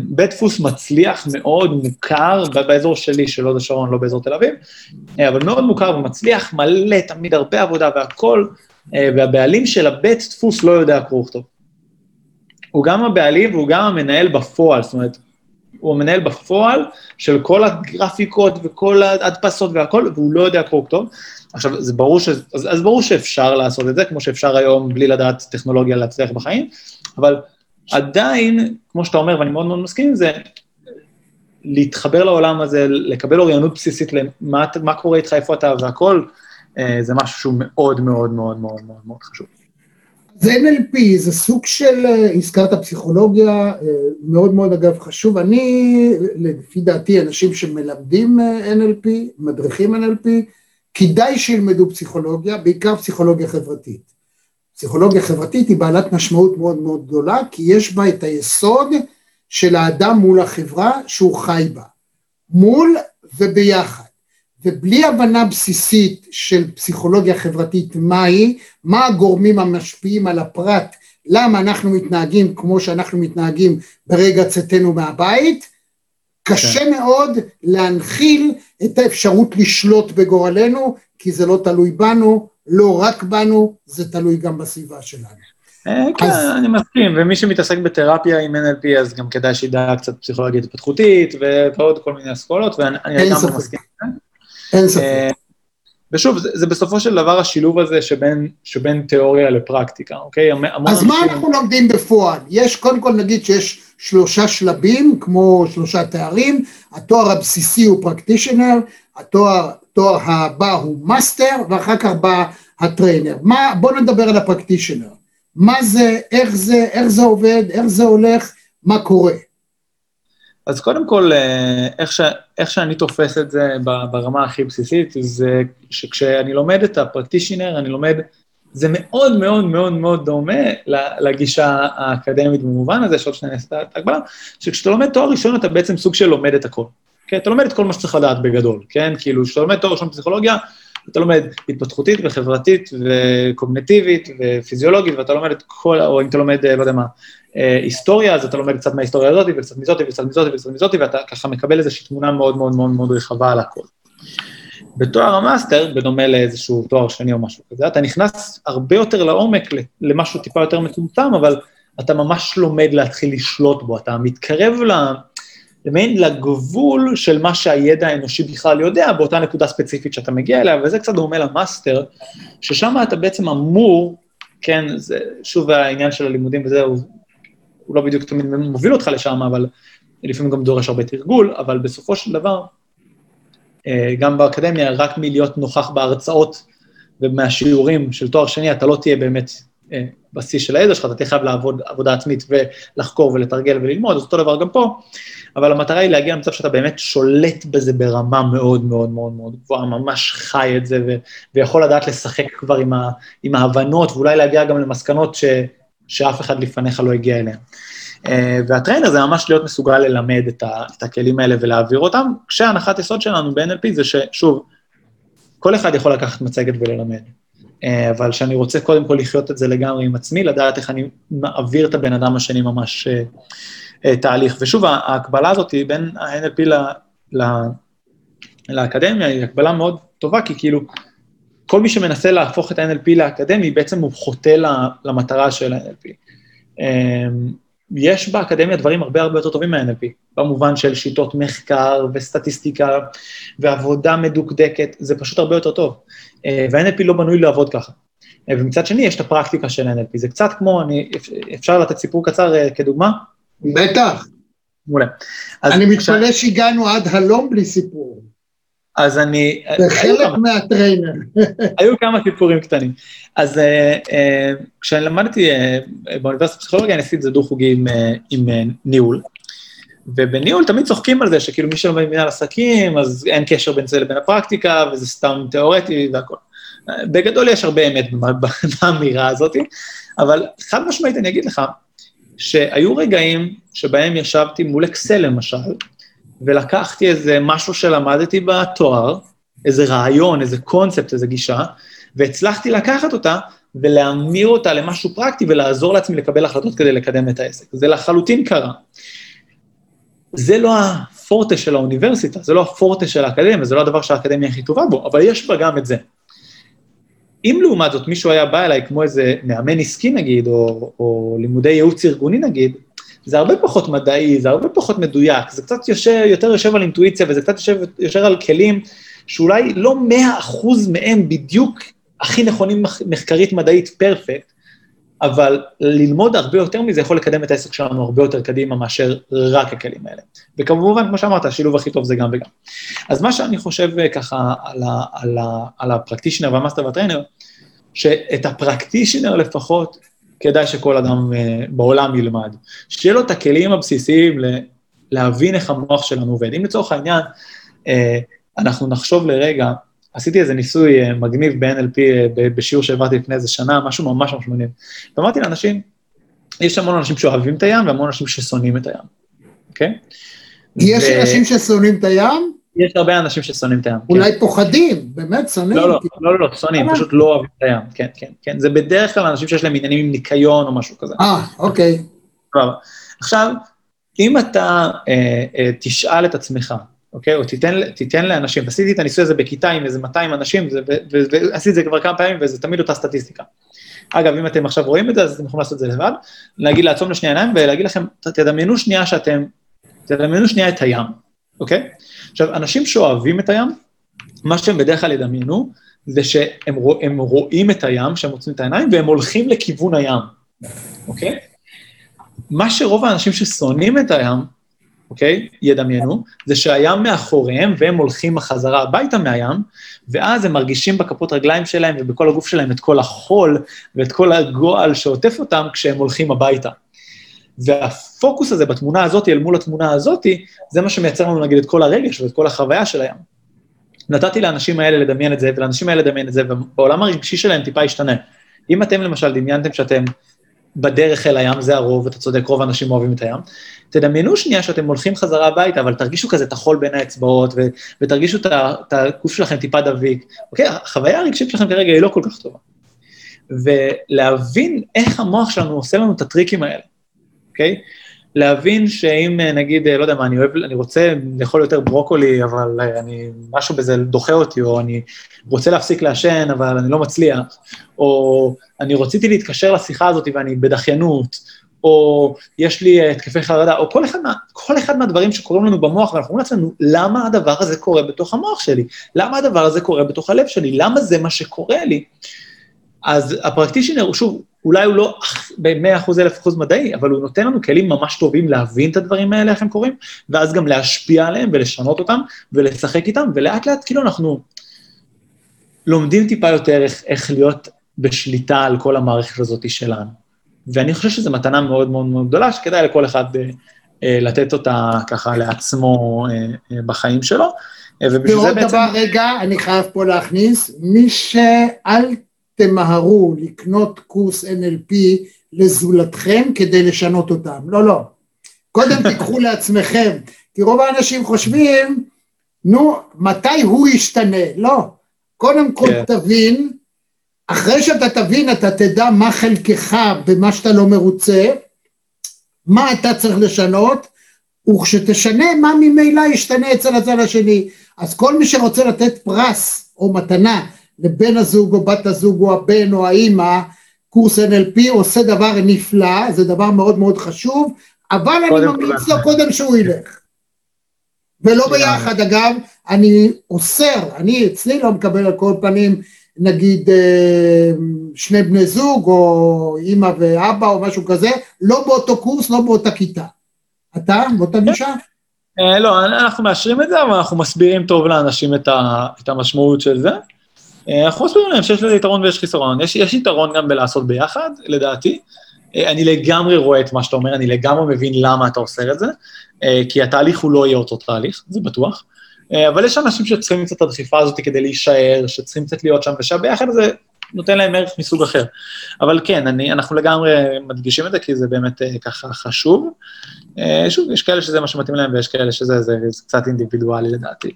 בית דפוס מצליח מאוד, מוכר, באזור שלי, של הוד השרון, לא באזור תל אביב, אבל מאוד מוכר ומצליח, מלא, תמיד הרבה עבודה והכול, והבעלים של הבית דפוס לא יודע קרוא וכתוב. הוא גם הבעלים והוא גם המנהל בפועל, זאת אומרת, הוא המנהל בפועל של כל הגרפיקות וכל ההדפסות והכל, והוא לא יודע קרוא וכתוב. עכשיו, זה ברור, ש... אז, אז ברור שאפשר לעשות את זה, כמו שאפשר היום בלי לדעת טכנולוגיה להצליח בחיים, אבל עדיין, כמו שאתה אומר, ואני מאוד מאוד מסכים עם זה, להתחבר לעולם הזה, לקבל אוריינות בסיסית למה מה קורה איתך, איפה אתה והכל, אה, זה משהו שהוא מאוד מאוד מאוד מאוד מאוד מאוד חשוב.
זה NLP, זה סוג של, אה, הזכרת פסיכולוגיה, אה, מאוד מאוד אגב חשוב. אני, לפי דעתי, אנשים שמלמדים NLP, מדריכים NLP, כדאי שילמדו פסיכולוגיה, בעיקר פסיכולוגיה חברתית. פסיכולוגיה חברתית היא בעלת משמעות מאוד מאוד גדולה, כי יש בה את היסוד של האדם מול החברה שהוא חי בה, מול וביחד. ובלי הבנה בסיסית של פסיכולוגיה חברתית מהי, מה הגורמים המשפיעים על הפרט, למה אנחנו מתנהגים כמו שאנחנו מתנהגים ברגע צאתנו מהבית, קשה כן. מאוד להנחיל את האפשרות לשלוט בגורלנו, כי זה לא תלוי בנו, לא רק בנו, זה תלוי גם בסביבה שלנו.
אה, כן, אני מסכים, ומי שמתעסק בתרפיה עם NLP, אז גם כדאי שידע קצת פסיכולוגיה התפתחותית ועוד כל מיני אסכולות, ואני גם מסכים.
אין ספק. אה,
ושוב, זה, זה בסופו של דבר השילוב הזה שבין, שבין תיאוריה לפרקטיקה, אוקיי?
אז אנשים... מה אנחנו לומדים בפועל? יש, קודם כל נגיד שיש שלושה שלבים, כמו שלושה תארים, התואר הבסיסי הוא practitioner, התואר התואר הבא הוא master, ואחר כך בא ה trainer. מה, בוא נדבר על ה practitioner. מה זה, איך זה, איך זה עובד, איך זה הולך, מה קורה.
אז קודם כל, אה, איך, ש, איך שאני תופס את זה ברמה הכי בסיסית, זה שכשאני לומד את הפרקטישנר, אני לומד, זה מאוד מאוד מאוד מאוד דומה לגישה האקדמית במובן הזה, שעוד שניה נעשה את ההגבלה, שכשאתה לומד תואר ראשון, אתה בעצם סוג של לומד את הכל. כן, אתה לומד את כל מה שצריך לדעת בגדול, כן? כאילו, כשאתה לומד תואר ראשון בפסיכולוגיה, אתה לומד התפתחותית וחברתית וקוגנטיבית ופיזיולוגית, ואתה לומד את כל, או אם אתה לומד, לא יודע מה, אה, היסטוריה, אז אתה לומד קצת מההיסטוריה הזאת, וקצת מזאת, וקצת מזאת, וקצת מזאת, ואתה ככה מקבל איזושהי תמונה מאוד מאוד מאוד מאוד רחבה על הכל. בתואר ה master, בדומה לאיזשהו תואר שני או משהו כזה, אתה נכנס הרבה יותר לעומק, למשהו טיפה יותר מצומצם, אבל אתה ממש לומד להתחיל לשלוט בו, אתה מתקרב ל... למעין לגבול של מה שהידע האנושי בכלל יודע באותה נקודה ספציפית שאתה מגיע אליה, וזה קצת דומה ל master, ששם אתה בעצם אמור, כן, זה שוב העניין של הלימודים וזה, הוא, הוא לא בדיוק תמיד מוביל אותך לשם, אבל לפעמים גם דורש הרבה תרגול, אבל בסופו של דבר, אה, גם באקדמיה, רק מלהיות נוכח בהרצאות ומהשיעורים של תואר שני, אתה לא תהיה באמת אה, בשיא של הידע שלך, אתה תהיה חייב לעבוד עבודה עצמית ולחקור ולתרגל וללמוד, אז אותו דבר גם פה, אבל המטרה היא להגיע למצב שאתה באמת שולט בזה ברמה מאוד מאוד מאוד מאוד גבוהה, ממש חי את זה, ו- ויכול לדעת לשחק כבר עם, ה- עם ההבנות, ואולי להגיע גם למסקנות ש- שאף אחד לפניך לא הגיע אליהן. Uh, והטריינר זה ממש להיות מסוגל ללמד את, ה- את הכלים האלה ולהעביר אותם, כשהנחת יסוד שלנו ב-NLP זה ששוב, כל אחד יכול לקחת מצגת וללמד. אה, אבל שאני רוצה קודם כל לחיות את זה לגמרי עם עצמי, לדעת איך אני מעביר את הבן אדם השני ממש אה, אה, תהליך. ושוב, ההקבלה הזאת היא בין ה-NLP ל, ל, לאקדמיה היא הקבלה מאוד טובה, כי כאילו, כל מי שמנסה להפוך את ה-NLP לאקדמי, בעצם הוא חוטא למטרה של ה-NLP. יש באקדמיה דברים הרבה הרבה יותר טובים מה-NLP, במובן של שיטות מחקר וסטטיסטיקה ועבודה מדוקדקת, זה פשוט הרבה יותר טוב. וה-NLP לא בנוי לעבוד ככה. ומצד שני, יש את הפרקטיקה של NLP. זה קצת כמו, אני, אפשר לתת סיפור קצר אה, כדוגמה?
בטח.
מעולה.
אני מתפלא שהגענו עד הלום בלי סיפור.
אז אני...
זה חלק מהטריינר.
היו כמה סיפורים קטנים. אז uh, uh, כשאני למדתי uh, באוניברסיטת פסיכולוגיה, אני עשיתי את זה דו-חוגי עם, uh, עם uh, ניהול. ובניהול תמיד צוחקים על זה, שכאילו מי מבין על עסקים, אז אין קשר בין זה לבין הפרקטיקה, וזה סתם תיאורטי והכל. בגדול יש הרבה אמת באמירה הזאת, אבל חד משמעית אני אגיד לך, שהיו רגעים שבהם ישבתי מול אקסל למשל, ולקחתי איזה משהו שלמדתי בתואר, איזה רעיון, איזה קונספט, איזה גישה, והצלחתי לקחת אותה ולהמיר אותה למשהו פרקטי ולעזור לעצמי לקבל החלטות כדי לקדם את העסק. זה לחלוטין קרה. זה לא הפורטה של האוניברסיטה, זה לא הפורטה של האקדמיה, זה לא הדבר שהאקדמיה הכי טובה בו, אבל יש בה גם את זה. אם לעומת זאת מישהו היה בא אליי כמו איזה מאמן עסקי נגיד, או, או לימודי ייעוץ ארגוני נגיד, זה הרבה פחות מדעי, זה הרבה פחות מדויק, זה קצת יושב, יותר יושב על אינטואיציה וזה קצת יושב, יושב על כלים שאולי לא מאה אחוז מהם בדיוק הכי נכונים מחקרית מדעית פרפקט, אבל ללמוד הרבה יותר מזה יכול לקדם את העסק שלנו הרבה יותר קדימה מאשר רק הכלים האלה. וכמובן, כמו שאמרת, השילוב הכי טוב זה גם וגם. אז מה שאני חושב אה, ככה על, ה, על, ה, על הפרקטישנר והמאסטר והטריינר, שאת הפרקטישנר לפחות כדאי שכל אדם uh, בעולם ילמד. שיהיה לו את הכלים הבסיסיים להבין איך המוח שלנו עובד. אם לצורך העניין, uh, אנחנו נחשוב לרגע, עשיתי איזה ניסוי uh, מגניב ב-NLP uh, בשיעור שהעברתי לפני איזה שנה, משהו ממש ממש מגניב. ואמרתי לאנשים, יש המון אנשים שאוהבים את הים והמון אנשים ששונאים את הים, אוקיי?
יש ו... אנשים ששונאים את הים?
יש הרבה אנשים ששונאים את הים.
אולי כן. פוחדים, באמת שונאים.
לא, לא, לא, לא, לא, שונאים, פשוט לא אוהבים את הים, כן, כן, כן. זה בדרך כלל אנשים שיש להם עניינים עם ניקיון או משהו כזה.
אה, אוקיי.
עכשיו, אם אתה אה, אה, תשאל את עצמך, אוקיי? או תיתן, תיתן לאנשים, עשיתי את הניסוי הזה בכיתה עם איזה 200 אנשים, ועשיתי את זה כבר כמה פעמים, וזה תמיד אותה סטטיסטיקה. אגב, אם אתם עכשיו רואים את זה, אז אתם יכולים לעשות את זה לבד, להגיד, לעצום לשנייה עיניים ולהגיד לכם, תדמיינו שנייה שאתם, תדמיינו שנייה את הים, אוקיי? עכשיו, אנשים שאוהבים את הים, מה שהם בדרך כלל ידמיינו, זה שהם רוא, רואים את הים, שהם מוצאים את העיניים, והם הולכים לכיוון הים, אוקיי? מה שרוב האנשים ששונאים את הים, אוקיי, ידמיינו, זה שהים מאחוריהם והם הולכים בחזרה הביתה מהים, ואז הם מרגישים בכפות רגליים שלהם ובכל הגוף שלהם את כל החול ואת כל הגועל שעוטף אותם כשהם הולכים הביתה. והפוקוס הזה בתמונה הזאת אל מול התמונה הזאת, זה מה שמייצר לנו נגיד את כל הרגש ואת כל החוויה של הים. נתתי לאנשים האלה לדמיין את זה, ולאנשים האלה לדמיין את זה, ובעולם הרגשי שלהם טיפה ישתנה. אם אתם למשל דמיינתם שאתם בדרך אל הים, זה הרוב, אתה צודק, רוב האנשים אוהבים את הים, תדמיינו שנייה שאתם הולכים חזרה הביתה, אבל תרגישו כזה את החול בין האצבעות, ו- ותרגישו את הגוף שלכם טיפה דביק. אוקיי, החוויה הרגשית שלכם כרגע היא לא כל כך טובה. ולהבין איך המוח שלנו עושה לנו את הטריקים האלה. אוקיי? להבין שאם אה, נגיד, אה, לא יודע מה, אני אוהב, אני רוצה לאכול יותר ברוקולי, אבל אה, אני, משהו בזה דוחה אותי, או אני רוצה להפסיק לעשן, אבל אני לא מצליח, או אני רציתי להתקשר לשיחה הזאת ואני בדחיינות, או יש לי התקפי חרדה, או כל אחד, מה, כל אחד מהדברים שקורים לנו במוח, ואנחנו אומרים לעצמנו, למה הדבר הזה קורה בתוך המוח שלי? למה הדבר הזה קורה בתוך הלב שלי? למה זה מה שקורה לי? אז הפרקטישנר, שוב, אולי הוא לא ב-100 אחוז, 1,000 אחוז מדעי, אבל הוא נותן לנו כלים ממש טובים להבין את הדברים האלה, איך הם קורים, ואז גם להשפיע עליהם ולשנות אותם ולשחק איתם, ולאט לאט כאילו אנחנו לומדים טיפה יותר איך, איך להיות בשליטה על כל המערכת הזאת שלנו. ואני חושב שזו מתנה מאוד מאוד מאוד גדולה, שכדאי לכל אחד אה, אה, לתת אותה ככה לעצמו אה, אה, בחיים שלו.
אה, ובשביל זה בעצם... ועוד דבר, רגע, אני חייב פה להכניס, מי שאל תמהרו לקנות קורס NLP לזולתכם כדי לשנות אותם. לא, לא. קודם תיקחו לעצמכם, כי רוב האנשים חושבים, נו, מתי הוא ישתנה? לא. קודם כל כן. תבין, אחרי שאתה תבין, אתה תדע מה חלקך במה שאתה לא מרוצה, מה אתה צריך לשנות, וכשתשנה, מה ממילא ישתנה אצל הצד השני. אז כל מי שרוצה לתת פרס או מתנה לבן הזוג או בת הזוג או הבן או האימא, קורס NLP עושה דבר נפלא, זה דבר מאוד מאוד חשוב, אבל אני ממליץ. לו קודם שהוא ילך. ולא ביחד, אגב, אני אוסר, אני אצלי לא מקבל על כל פנים, נגיד אה, שני בני זוג, או אימא ואבא או משהו כזה, לא באותו קורס, לא באותה כיתה. אתה, באותה גישה?
אה, לא, אנחנו מאשרים את זה, אבל אנחנו מסבירים טוב לאנשים את המשמעות של זה. אה, אנחנו מסבירים להם שיש לזה יתרון ויש חיסרון. יש, יש יתרון גם בלעשות ביחד, לדעתי. אה, אני לגמרי רואה את מה שאתה אומר, אני לגמרי מבין למה אתה עושה את זה, אה, כי התהליך הוא לא יהיה אותו תהליך, זה בטוח. אבל יש אנשים שצריכים קצת את הדחיפה הזאת כדי להישאר, שצריכים קצת להיות שם, ושביחד זה נותן להם ערך מסוג אחר. אבל כן, אני, אנחנו לגמרי מדגישים את זה, כי זה באמת ככה חשוב. שוב, יש כאלה שזה מה שמתאים להם, ויש כאלה שזה זה, זה קצת אינדיבידואלי לדעתי.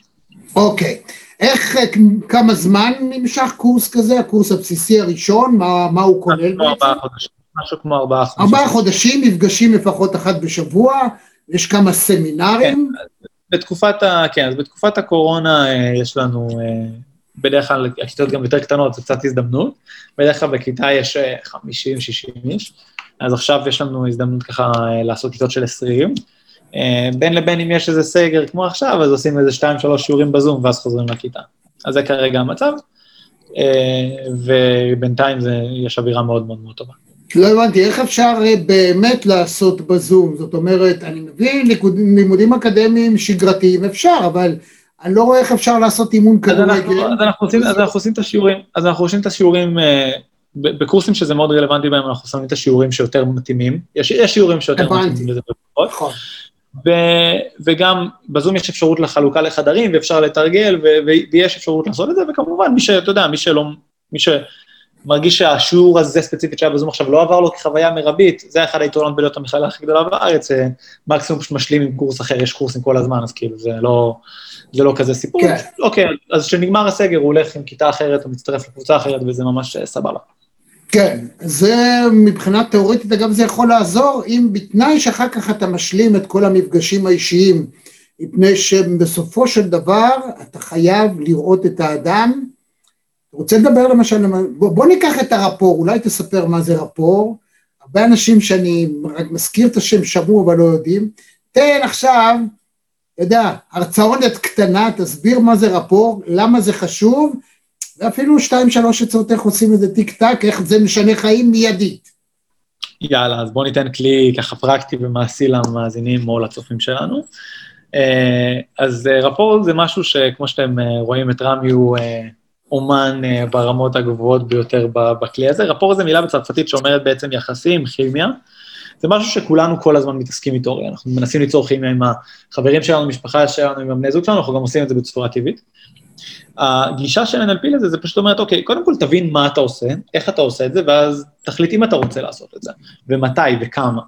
אוקיי. איך, אה, כמה זמן נמשך קורס כזה, הקורס הבסיסי הראשון, מה, מה הוא כולל בעצם?
ארבעה חודשים, משהו כמו ארבעה חודשים.
ארבעה חודשים, מפגשים לפחות אחת בשבוע, יש כמה סמינרים.
בתקופת ה... כן, אז בתקופת הקורונה אה, יש לנו, אה, בדרך כלל הכיתות גם יותר קטנות, זה קצת הזדמנות. בדרך כלל בכיתה יש אה, 50-60 איש, אז עכשיו יש לנו הזדמנות ככה אה, לעשות כיתות של 20. אה, בין לבין אם יש איזה סגר כמו עכשיו, אז עושים איזה 2-3 שיעורים בזום ואז חוזרים לכיתה. אז זה כרגע המצב, אה, ובינתיים זה, יש אווירה מאוד מאוד מאוד טובה.
לא הבנתי, איך אפשר אה, באמת לעשות בזום? זאת אומרת, אני מבין, לימוד- לימודים אקדמיים שגרתיים אפשר, אבל אני לא רואה איך אפשר לעשות אימון
אז
כדורגל.
אז אנחנו עושים, אז אנחנו עושים את השיעורים, אז אנחנו עושים את השיעורים, בקורסים שזה מאוד רלוונטי בהם, אנחנו שמים את השיעורים שיותר מתאימים. יש, יש שיעורים שיותר. מתאימים לזה ופחות. ו, וגם בזום יש אפשרות לחלוקה לחדרים, ואפשר לתרגל, ו, ו, ויש אפשרות לעשות את זה, וכמובן, מי שאתה יודע, מי שלא, מי שמרגיש שהשיעור הזה ספציפית שהיה בזום עכשיו לא עבר לו כחוויה מרבית, זה אחד היתרונות בלהיות המכללה הכי גדולה בארץ, אה, מקסימום פשוט משלים עם קורס אחר, יש קורסים כל הזמן, אז כאילו, זה לא, זה לא כזה סיפור.
כן.
אוקיי, אז כשנגמר הסגר הוא הולך עם כיתה אחרת, הוא מצטרף לקבוצה אחרת, וזה ממש אה, סבבה.
כן, זה מבחינה תיאורטית, אגב, זה יכול לעזור, אם בתנאי שאחר כך אתה משלים את כל המפגשים האישיים, מפני שבסופו של דבר אתה חייב לראות את האדם. רוצה לדבר למשל, בוא, בוא ניקח את הרפור, אולי תספר מה זה רפור. הרבה אנשים שאני רק מזכיר את השם שמעו אבל לא יודעים. תן עכשיו, אתה יודע, הרצאונת קטנה, תסביר מה זה רפור, למה זה חשוב, ואפילו שתיים שלוש עצות איך עושים את זה טיק טק, איך זה משנה חיים מיידית.
יאללה, אז בואו ניתן כלי ככה פרקטי ומעשי למאזינים או לצופים שלנו. אה, אז אה, רפור זה משהו שכמו שאתם אה, רואים את רמי הוא אומן ברמות הגבוהות ביותר בכלי הזה. רפור זה מילה בצרפתית שאומרת בעצם יחסים, כימיה. זה משהו שכולנו כל הזמן מתעסקים איתו, אנחנו מנסים ליצור כימיה עם החברים שלנו, המשפחה שלנו, עם הבני זוג שלנו, אנחנו גם עושים את זה בצורה טבעית. הגישה של NLP לזה, זה פשוט אומרת, אוקיי, קודם כל תבין מה אתה עושה, איך אתה עושה את זה, ואז תחליט אם אתה רוצה לעשות את זה, ומתי וכמה.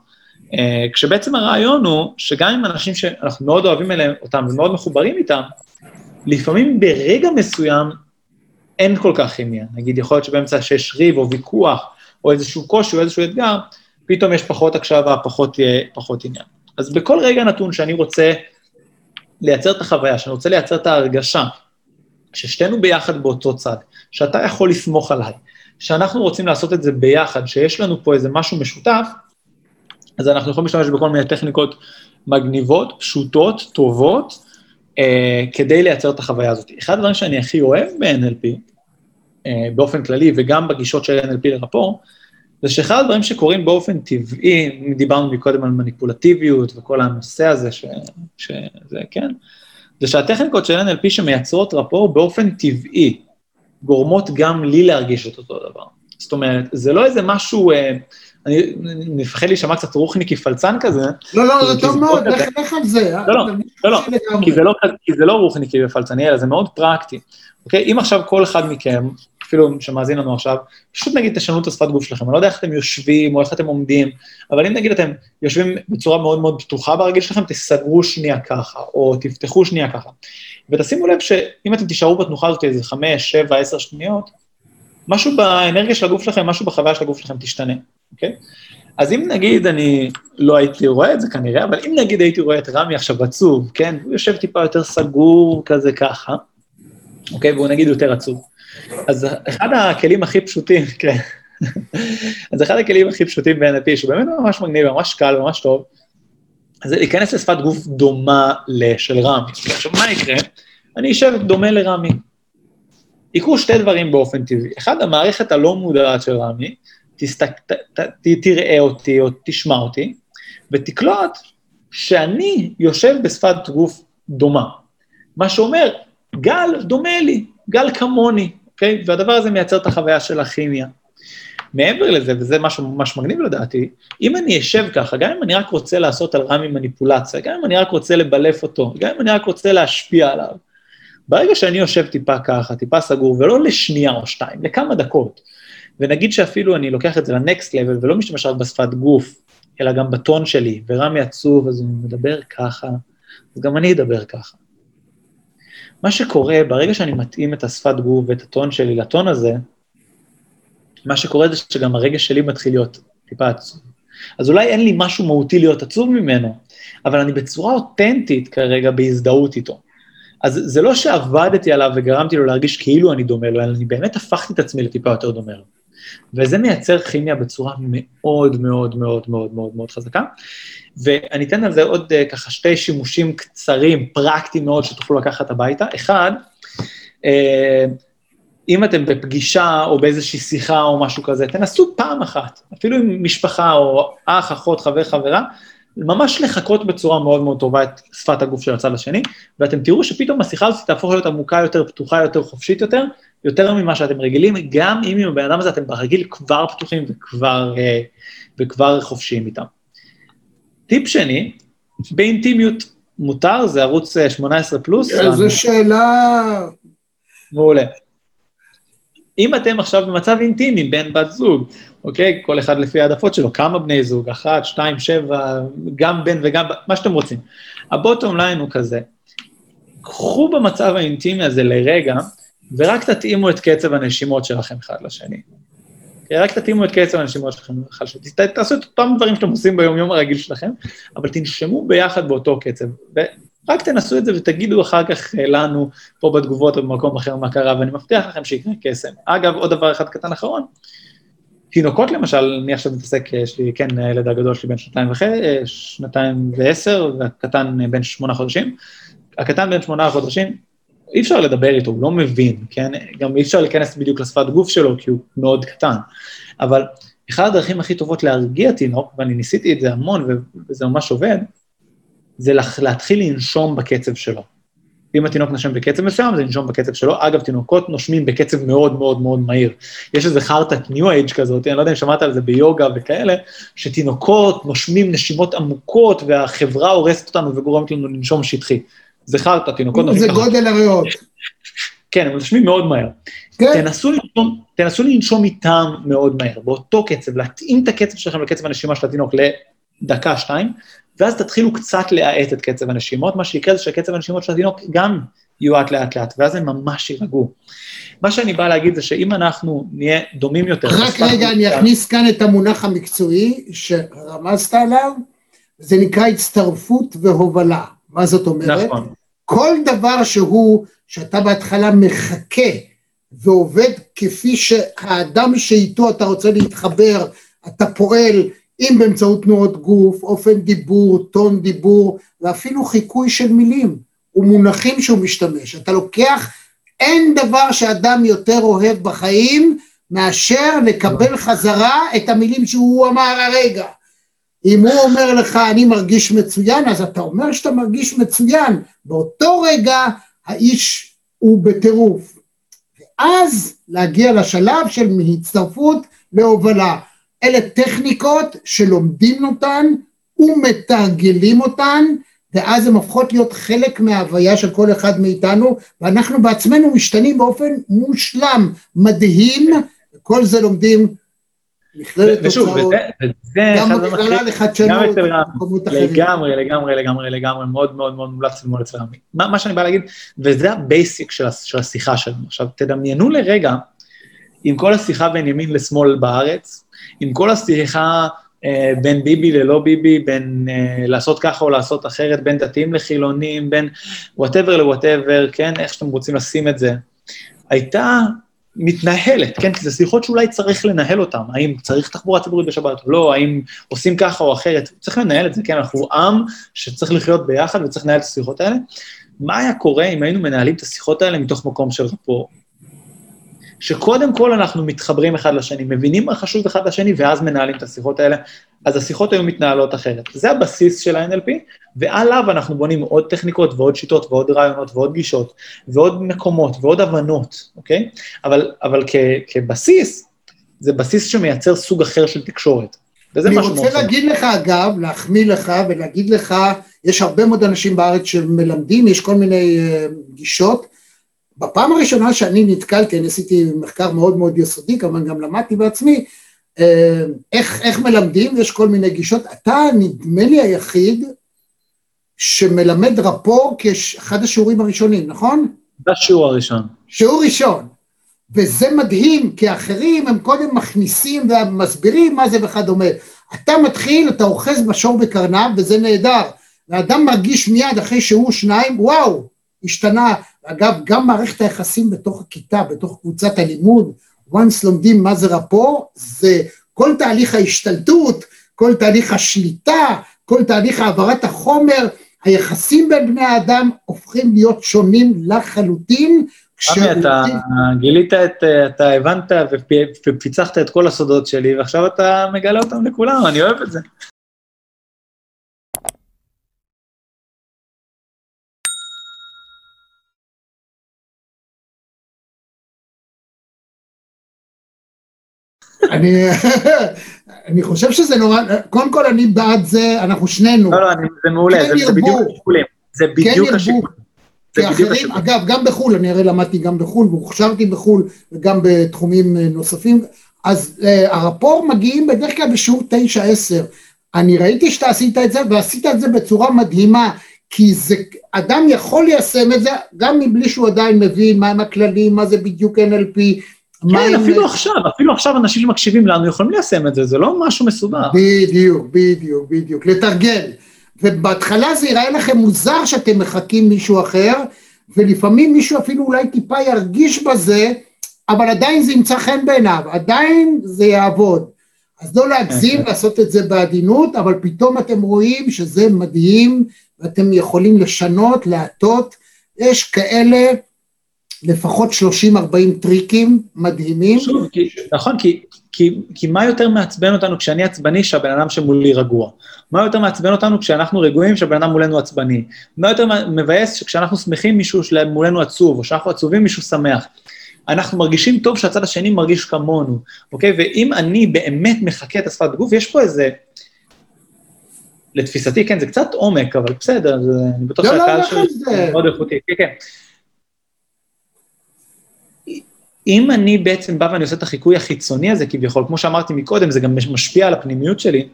Uh, כשבעצם הרעיון הוא שגם עם אנשים שאנחנו מאוד אוהבים אליהם אותם ומאוד מחוברים איתם, לפעמים ברגע מסוים אין כל כך כימיה. נגיד, יכול להיות שבאמצע שיש ריב או ויכוח, או איזשהו קושי או איזשהו אתגר, פתאום יש פחות הקשבה, פחות, פחות עניין. אז בכל רגע נתון שאני רוצה לייצר את החוויה, שאני רוצה לייצר את ההרגשה, ששתינו ביחד באותו צד, שאתה יכול לסמוך עליי, שאנחנו רוצים לעשות את זה ביחד, שיש לנו פה איזה משהו משותף, אז אנחנו יכולים להשתמש בכל מיני טכניקות מגניבות, פשוטות, טובות, אה, כדי לייצר את החוויה הזאת. אחד הדברים שאני הכי אוהב ב-NLP, אה, באופן כללי, וגם בגישות של NLP לרפור, זה שאחד הדברים שקורים באופן טבעי, דיברנו מקודם על מניפולטיביות וכל הנושא הזה, ש, שזה, כן, זה שהטכניקות של NLP שמייצרות רפור באופן טבעי, גורמות גם לי להרגיש את אותו דבר. זאת אומרת, זה לא איזה משהו, אה, אני מפחד להישמע קצת רוחניקי פלצן כזה.
לא, לא, זה טוב מאוד, לך על זה.
לא, לא, לא, לא, כי זה לא, כי זה לא רוחניקי ופלצני, אלא זה מאוד פרקטי. אוקיי? אם עכשיו כל אחד מכם, אפילו שמאזין לנו עכשיו, פשוט נגיד תשנו את השפת גוף שלכם, אני לא יודע איך אתם יושבים או איך אתם עומדים, אבל אם נגיד אתם יושבים בצורה מאוד מאוד פתוחה ברגיל שלכם, תסגרו שנייה ככה, או תפתחו שנייה ככה. ותשימו לב שאם אתם תישארו בתנוחה הזאת איזה חמש, שבע, עשר שניות, משהו באנרגיה של הגוף שלכם, משהו בחוויה של הגוף שלכם תשתנה, אוקיי? אז אם נגיד אני לא הייתי רואה את זה כנראה, אבל אם נגיד הייתי רואה את רמי עכשיו עצוב, כן? הוא יושב טיפה יותר סגור כזה ככה, אוקיי? והוא נגיד יותר עצוב. אז אחד הכלים הכי פשוטים, כן. אז אחד הכלים הכי פשוטים ב-NLP, שהוא באמת ממש מגניב, ממש קל, ממש טוב, זה להיכנס לשפת גוף דומה לשל רמי. עכשיו, מה יקרה? אני אשב דומה לרמי. יקרו שתי דברים באופן טבעי. אחד, המערכת הלא מודעת של רמי, תסתק, ת, ת, ת, תראה אותי או תשמע אותי, ותקלוט שאני יושב בשפת גוף דומה. מה שאומר, גל דומה לי, גל כמוני, אוקיי? והדבר הזה מייצר את החוויה של הכימיה. מעבר לזה, וזה משהו ממש מגניב לדעתי, אם אני אשב ככה, גם אם אני רק רוצה לעשות על רמי מניפולציה, גם אם אני רק רוצה לבלף אותו, גם אם אני רק רוצה להשפיע עליו, ברגע שאני יושב טיפה ככה, טיפה סגור, ולא לשנייה או שתיים, לכמה דקות, ונגיד שאפילו אני לוקח את זה לנקסט לבל ולא משתמש רק בשפת גוף, אלא גם בטון שלי, ורמי עצוב, אז הוא מדבר ככה, אז גם אני אדבר ככה. מה שקורה, ברגע שאני מתאים את השפת גוף ואת הטון שלי לטון הזה, מה שקורה זה שגם הרגש שלי מתחיל להיות טיפה עצוב. אז אולי אין לי משהו מהותי להיות עצוב ממנו, אבל אני בצורה אותנטית כרגע בהזדהות איתו. אז זה לא שעבדתי עליו וגרמתי לו להרגיש כאילו אני דומה לו, אלא אני באמת הפכתי את עצמי לטיפה יותר דומה לו. וזה מייצר כימיה בצורה מאוד מאוד מאוד מאוד מאוד מאוד חזקה. ואני אתן על זה עוד uh, ככה שתי שימושים קצרים, פרקטיים מאוד, שתוכלו לקחת הביתה. אחד, uh, אם אתם בפגישה או באיזושהי שיחה או משהו כזה, תנסו פעם אחת, אפילו עם משפחה או אח, אחות, חבר, חברה, ממש לחכות בצורה מאוד מאוד טובה את שפת הגוף של הצד השני, ואתם תראו שפתאום השיחה הזאת תהפוך להיות עמוקה יותר, פתוחה יותר, חופשית יותר, יותר ממה שאתם רגילים, גם אם עם הבן אדם הזה אתם ברגיל כבר פתוחים וכבר, אה, וכבר חופשיים איתם. טיפ שני, באינטימיות מותר, זה ערוץ 18 אה, פלוס.
זו שאלה...
מעולה. אם אתם עכשיו במצב אינטימי, בן בת זוג, אוקיי? כל אחד לפי העדפות שלו, כמה בני זוג, אחת, שתיים, שבע, גם בן וגם, מה שאתם רוצים. הבוטום ליין הוא כזה, קחו במצב האינטימי הזה לרגע, ורק תתאימו את קצב הנשימות שלכם אחד לשני. רק תתאימו את קצב הנשימות שלכם. תעשו את אותם דברים שאתם עושים ביום-יום הרגיל שלכם, אבל תנשמו ביחד באותו קצב. רק תנסו את זה ותגידו אחר כך אה, לנו, פה בתגובות או במקום אחר מה קרה, ואני מבטיח לכם שיקרה קסם. אגב, עוד דבר אחד קטן אחרון, תינוקות למשל, אני עכשיו מתעסק, יש לי, כן, הילד הגדול שלי בן שנתיים וחצי, אה, שנתיים ועשר, והקטן אה, בן שמונה חודשים. הקטן בן שמונה חודשים, אי אפשר לדבר איתו, הוא לא מבין, כן? גם אי אפשר להיכנס בדיוק לשפת גוף שלו, כי הוא מאוד קטן. אבל אחת הדרכים הכי טובות להרגיע תינוק, ואני ניסיתי את זה המון, וזה ממש עובד, זה להתחיל לנשום בקצב שלו. אם התינוק נושם בקצב מסוים, זה לנשום בקצב שלו. אגב, תינוקות נושמים בקצב מאוד מאוד מאוד מהיר. יש איזה חרטת ניו אייג' כזאת, אני לא יודע אם שמעת על זה ביוגה וכאלה, שתינוקות נושמים נשימות עמוקות, והחברה הורסת אותנו וגורמת לנו לנשום שטחי. זה חרטה, תינוקות נושמים...
זה גודל הריאות.
כן, הם נושמים מאוד מהר. כן. תנסו לנשום, תנסו לנשום איתם מאוד מהר, באותו קצב, להתאים את הקצב שלכם לקצב הנשימה של התינוק לדקה, שתיים, ואז תתחילו קצת להאט את קצב הנשימות, מה שיקרה זה שקצב הנשימות של התינוק גם יואט לאט לאט, ואז הם ממש יירגעו. מה שאני בא להגיד זה שאם אנחנו נהיה דומים יותר...
רק רגע, אני אכניס כאן את המונח המקצועי שרמזת עליו, זה נקרא הצטרפות והובלה. מה זאת אומרת? נכון. כל דבר שהוא, שאתה בהתחלה מחכה ועובד כפי שהאדם שאיתו אתה רוצה להתחבר, אתה פועל אם באמצעות תנועות גוף, אופן דיבור, טון דיבור, ואפילו חיקוי של מילים ומונחים שהוא משתמש. אתה לוקח, אין דבר שאדם יותר אוהב בחיים מאשר לקבל חזרה את המילים שהוא אמר הרגע. אם הוא אומר לך, אני מרגיש מצוין, אז אתה אומר שאתה מרגיש מצוין. באותו רגע האיש הוא בטירוף. ואז להגיע לשלב של הצטרפות להובלה. אלה טכניקות שלומדים אותן ומתרגלים אותן, ואז הן הופכות להיות חלק מההוויה של כל אחד מאיתנו, ואנחנו בעצמנו משתנים באופן מושלם, מדהים, וכל זה לומדים מכללת תוצאות, גם מכללה לחדשנות,
לגמרי, לגמרי, לגמרי, לגמרי, מאוד מאוד מאוד מומלץ ללמוד אצל רמי. מה שאני בא להגיד, וזה ה basic של השיחה שלנו. עכשיו, תדמיינו לרגע, אם כל השיחה בין ימין לשמאל בארץ, אם כל השיחה אה, בין ביבי ללא ביבי, בין אה, לעשות ככה או לעשות אחרת, בין דתיים לחילונים, בין whatever ל whatever, כן, איך שאתם רוצים לשים את זה, הייתה מתנהלת, כן? כי זה שיחות שאולי צריך לנהל אותן, האם צריך תחבורה ציבורית בשבת או לא, האם עושים ככה או אחרת, צריך לנהל את זה, כן? אנחנו עם שצריך לחיות ביחד וצריך לנהל את השיחות האלה. מה היה קורה אם היינו מנהלים את השיחות האלה מתוך מקום של rapport? שקודם כל אנחנו מתחברים אחד לשני, מבינים מה חשוב אחד לשני, ואז מנהלים את השיחות האלה, אז השיחות היו מתנהלות אחרת. זה הבסיס של ה-NLP, ועליו אנחנו בונים עוד טכניקות ועוד שיטות ועוד רעיונות ועוד גישות, ועוד מקומות ועוד הבנות, אוקיי? אבל, אבל כ, כבסיס, זה בסיס שמייצר סוג אחר של תקשורת. וזה
אני רוצה
חשוב.
להגיד לך, אגב, להחמיא לך ולהגיד לך, יש הרבה מאוד אנשים בארץ שמלמדים, יש כל מיני uh, גישות. בפעם הראשונה שאני נתקלתי, אני עשיתי מחקר מאוד מאוד יסודי, כמובן גם למדתי בעצמי, uh, איך, איך מלמדים, יש כל מיני גישות. אתה נדמה לי היחיד שמלמד רפור כאחד השיעורים הראשונים, נכון?
זה השיעור הראשון.
שיעור ראשון. וזה מדהים, כי האחרים הם קודם מכניסים ומסבירים מה זה וכדומה. אתה מתחיל, אתה אוחז בשור בקרניו, וזה נהדר. והאדם מרגיש מיד אחרי שיעור שניים, וואו, השתנה. אגב, גם מערכת היחסים בתוך הכיתה, בתוך קבוצת הלימוד, once לומדים מה זה רפור, זה כל תהליך ההשתלטות, כל תהליך השליטה, כל תהליך העברת החומר, היחסים בין בני האדם הופכים להיות שונים לחלוטין.
עמי, אתה גילית את, אתה הבנת ופ- ופיצחת את כל הסודות שלי, ועכשיו אתה מגלה אותם לכולם, אני אוהב את זה.
אני, אני חושב שזה נורא, קודם כל אני בעד זה, אנחנו שנינו.
לא, לא, אני, זה מעולה,
כן
זה, זה. בדיוק השיקולים. זה בדיוק
ירבו.
השיקולים.
כי אחרים. אגב, גם בחו"ל, אני הרי למדתי גם בחו"ל, והוכשרתי בחו"ל, וגם בתחומים אה, נוספים, אז אה, הרפור מגיעים בדרך כלל בשיעור 9-10. אני ראיתי שאתה עשית את זה, ועשית את זה בצורה מדהימה, כי זה, אדם יכול ליישם את זה, גם מבלי שהוא עדיין מבין מהם הכללים, מה זה בדיוק NLP,
כן, אפילו עכשיו, אפילו עכשיו אנשים שמקשיבים לנו יכולים ליישם את זה, זה לא משהו מסובך.
בדיוק, בדיוק, בדיוק, לתרגל. ובהתחלה זה ייראה לכם מוזר שאתם מחקים מישהו אחר, ולפעמים מישהו אפילו אולי טיפה ירגיש בזה, אבל עדיין זה ימצא חן בעיניו, עדיין זה יעבוד. אז לא להגזים, לעשות את זה בעדינות, אבל פתאום אתם רואים שזה מדהים, ואתם יכולים לשנות, להטות. יש כאלה לפחות 30-40 טריקים מדהימים.
שוב, כי, נכון, כי, כי, כי מה יותר מעצבן אותנו כשאני עצבני שהבן אדם שמולי רגוע? מה יותר מעצבן אותנו כשאנחנו רגועים שהבן אדם מולנו עצבני? מה יותר מבאס שכשאנחנו שמחים מישהו שמולנו עצוב, או שאנחנו עצובים מישהו שמח? אנחנו מרגישים טוב שהצד השני מרגיש כמונו, אוקיי? ואם אני באמת מחקה את השפת גוף, יש פה איזה... לתפיסתי, כן, זה קצת עומק, אבל בסדר, זה, אני בטוח
לא, לא,
שהקהל
לא,
שלי מאוד איכותי, כן, כן. אם אני בעצם בא ואני עושה את החיקוי החיצוני הזה כביכול, כמו שאמרתי מקודם, זה גם משפיע על הפנימיות שלי,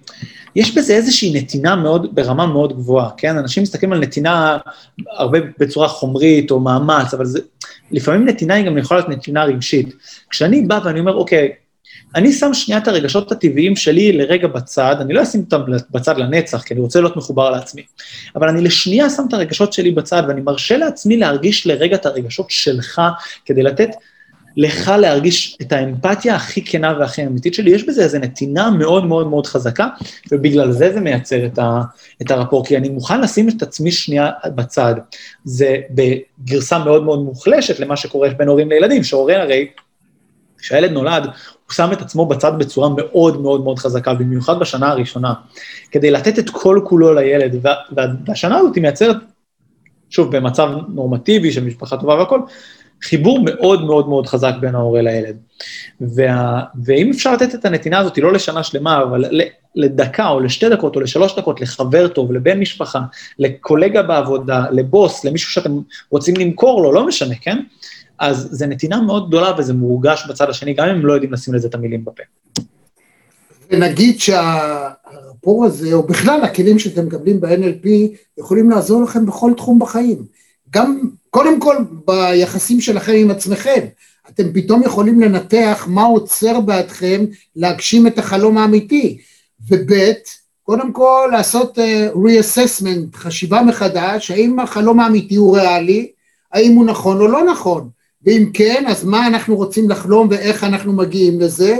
יש בזה איזושהי נתינה מאוד, ברמה מאוד גבוהה, כן? אנשים מסתכלים על נתינה הרבה בצורה חומרית או מאמץ, אבל זה, לפעמים נתינה היא גם יכולה להיות נתינה רגשית. כשאני בא ואני אומר, אוקיי, אני שם שנייה את הרגשות הטבעיים שלי לרגע בצד, אני לא אשים אותם בצד לנצח, כי אני רוצה להיות מחובר לעצמי, אבל אני לשנייה שם את הרגשות שלי בצד, ואני מרשה לעצמי להרגיש לרגע את הרגשות שלך, כדי לתת לך להרגיש את האמפתיה הכי כנה והכי אמיתית שלי, יש בזה איזו נתינה מאוד מאוד מאוד חזקה, ובגלל זה זה מייצר את, ה, את הרפור, כי אני מוכן לשים את עצמי שנייה בצד. זה בגרסה מאוד מאוד מוחלשת למה שקורה בין הורים לילדים, שהורה הרי, כשהילד נולד, הוא שם את עצמו בצד בצורה מאוד מאוד מאוד חזקה, במיוחד בשנה הראשונה, כדי לתת את כל כולו לילד, וה, וה, והשנה הזאת היא מייצרת, שוב, במצב נורמטיבי של משפחה טובה והכול, חיבור מאוד מאוד מאוד חזק בין ההורה לילד. וה, ואם אפשר לתת את הנתינה הזאת, לא לשנה שלמה, אבל לדקה או לשתי דקות או לשלוש דקות, לחבר טוב, לבן משפחה, לקולגה בעבודה, לבוס, למישהו שאתם רוצים למכור לו, לא משנה, כן? אז זה נתינה מאוד גדולה וזה מורגש בצד השני, גם אם הם לא יודעים לשים לזה את המילים בפה.
ונגיד שהרפור הזה, או בכלל הכלים שאתם מקבלים ב-NLP, יכולים לעזור לכם בכל תחום בחיים. גם, קודם כל, ביחסים שלכם עם עצמכם. אתם פתאום יכולים לנתח מה עוצר בעדכם להגשים את החלום האמיתי. וב', קודם כל לעשות uh, reassessment, חשיבה מחדש, האם החלום האמיתי הוא ריאלי, האם הוא נכון או לא נכון. ואם כן, אז מה אנחנו רוצים לחלום ואיך אנחנו מגיעים לזה,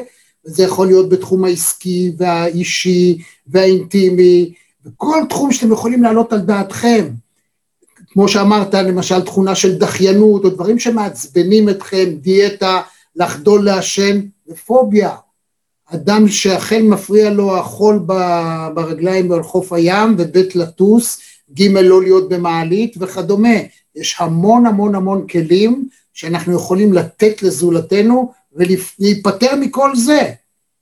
וזה יכול להיות בתחום העסקי והאישי והאינטימי, וכל תחום שאתם יכולים להעלות על דעתכם. כמו שאמרת, למשל תכונה של דחיינות, או דברים שמעצבנים אתכם, דיאטה, לחדול לעשן, ופוביה. אדם שאכן מפריע לו החול ברגליים ועל חוף הים, וב' לטוס, ג' לא להיות במעלית וכדומה. יש המון המון המון כלים שאנחנו יכולים לתת לזולתנו ולהיפטר מכל זה.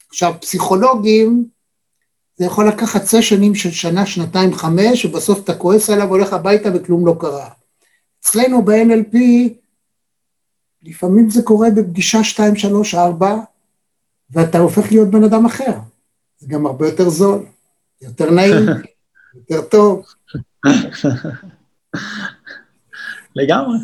עכשיו, פסיכולוגים, זה יכול לקחת סשנים של שנה, שנתיים, חמש, ובסוף אתה כועס עליו, הולך הביתה וכלום לא קרה. אצלנו ב-NLP, לפעמים זה קורה בפגישה שתיים, שלוש, ארבע, ואתה הופך להיות בן אדם אחר. זה גם הרבה יותר זול, יותר נעים, יותר טוב.
לגמרי.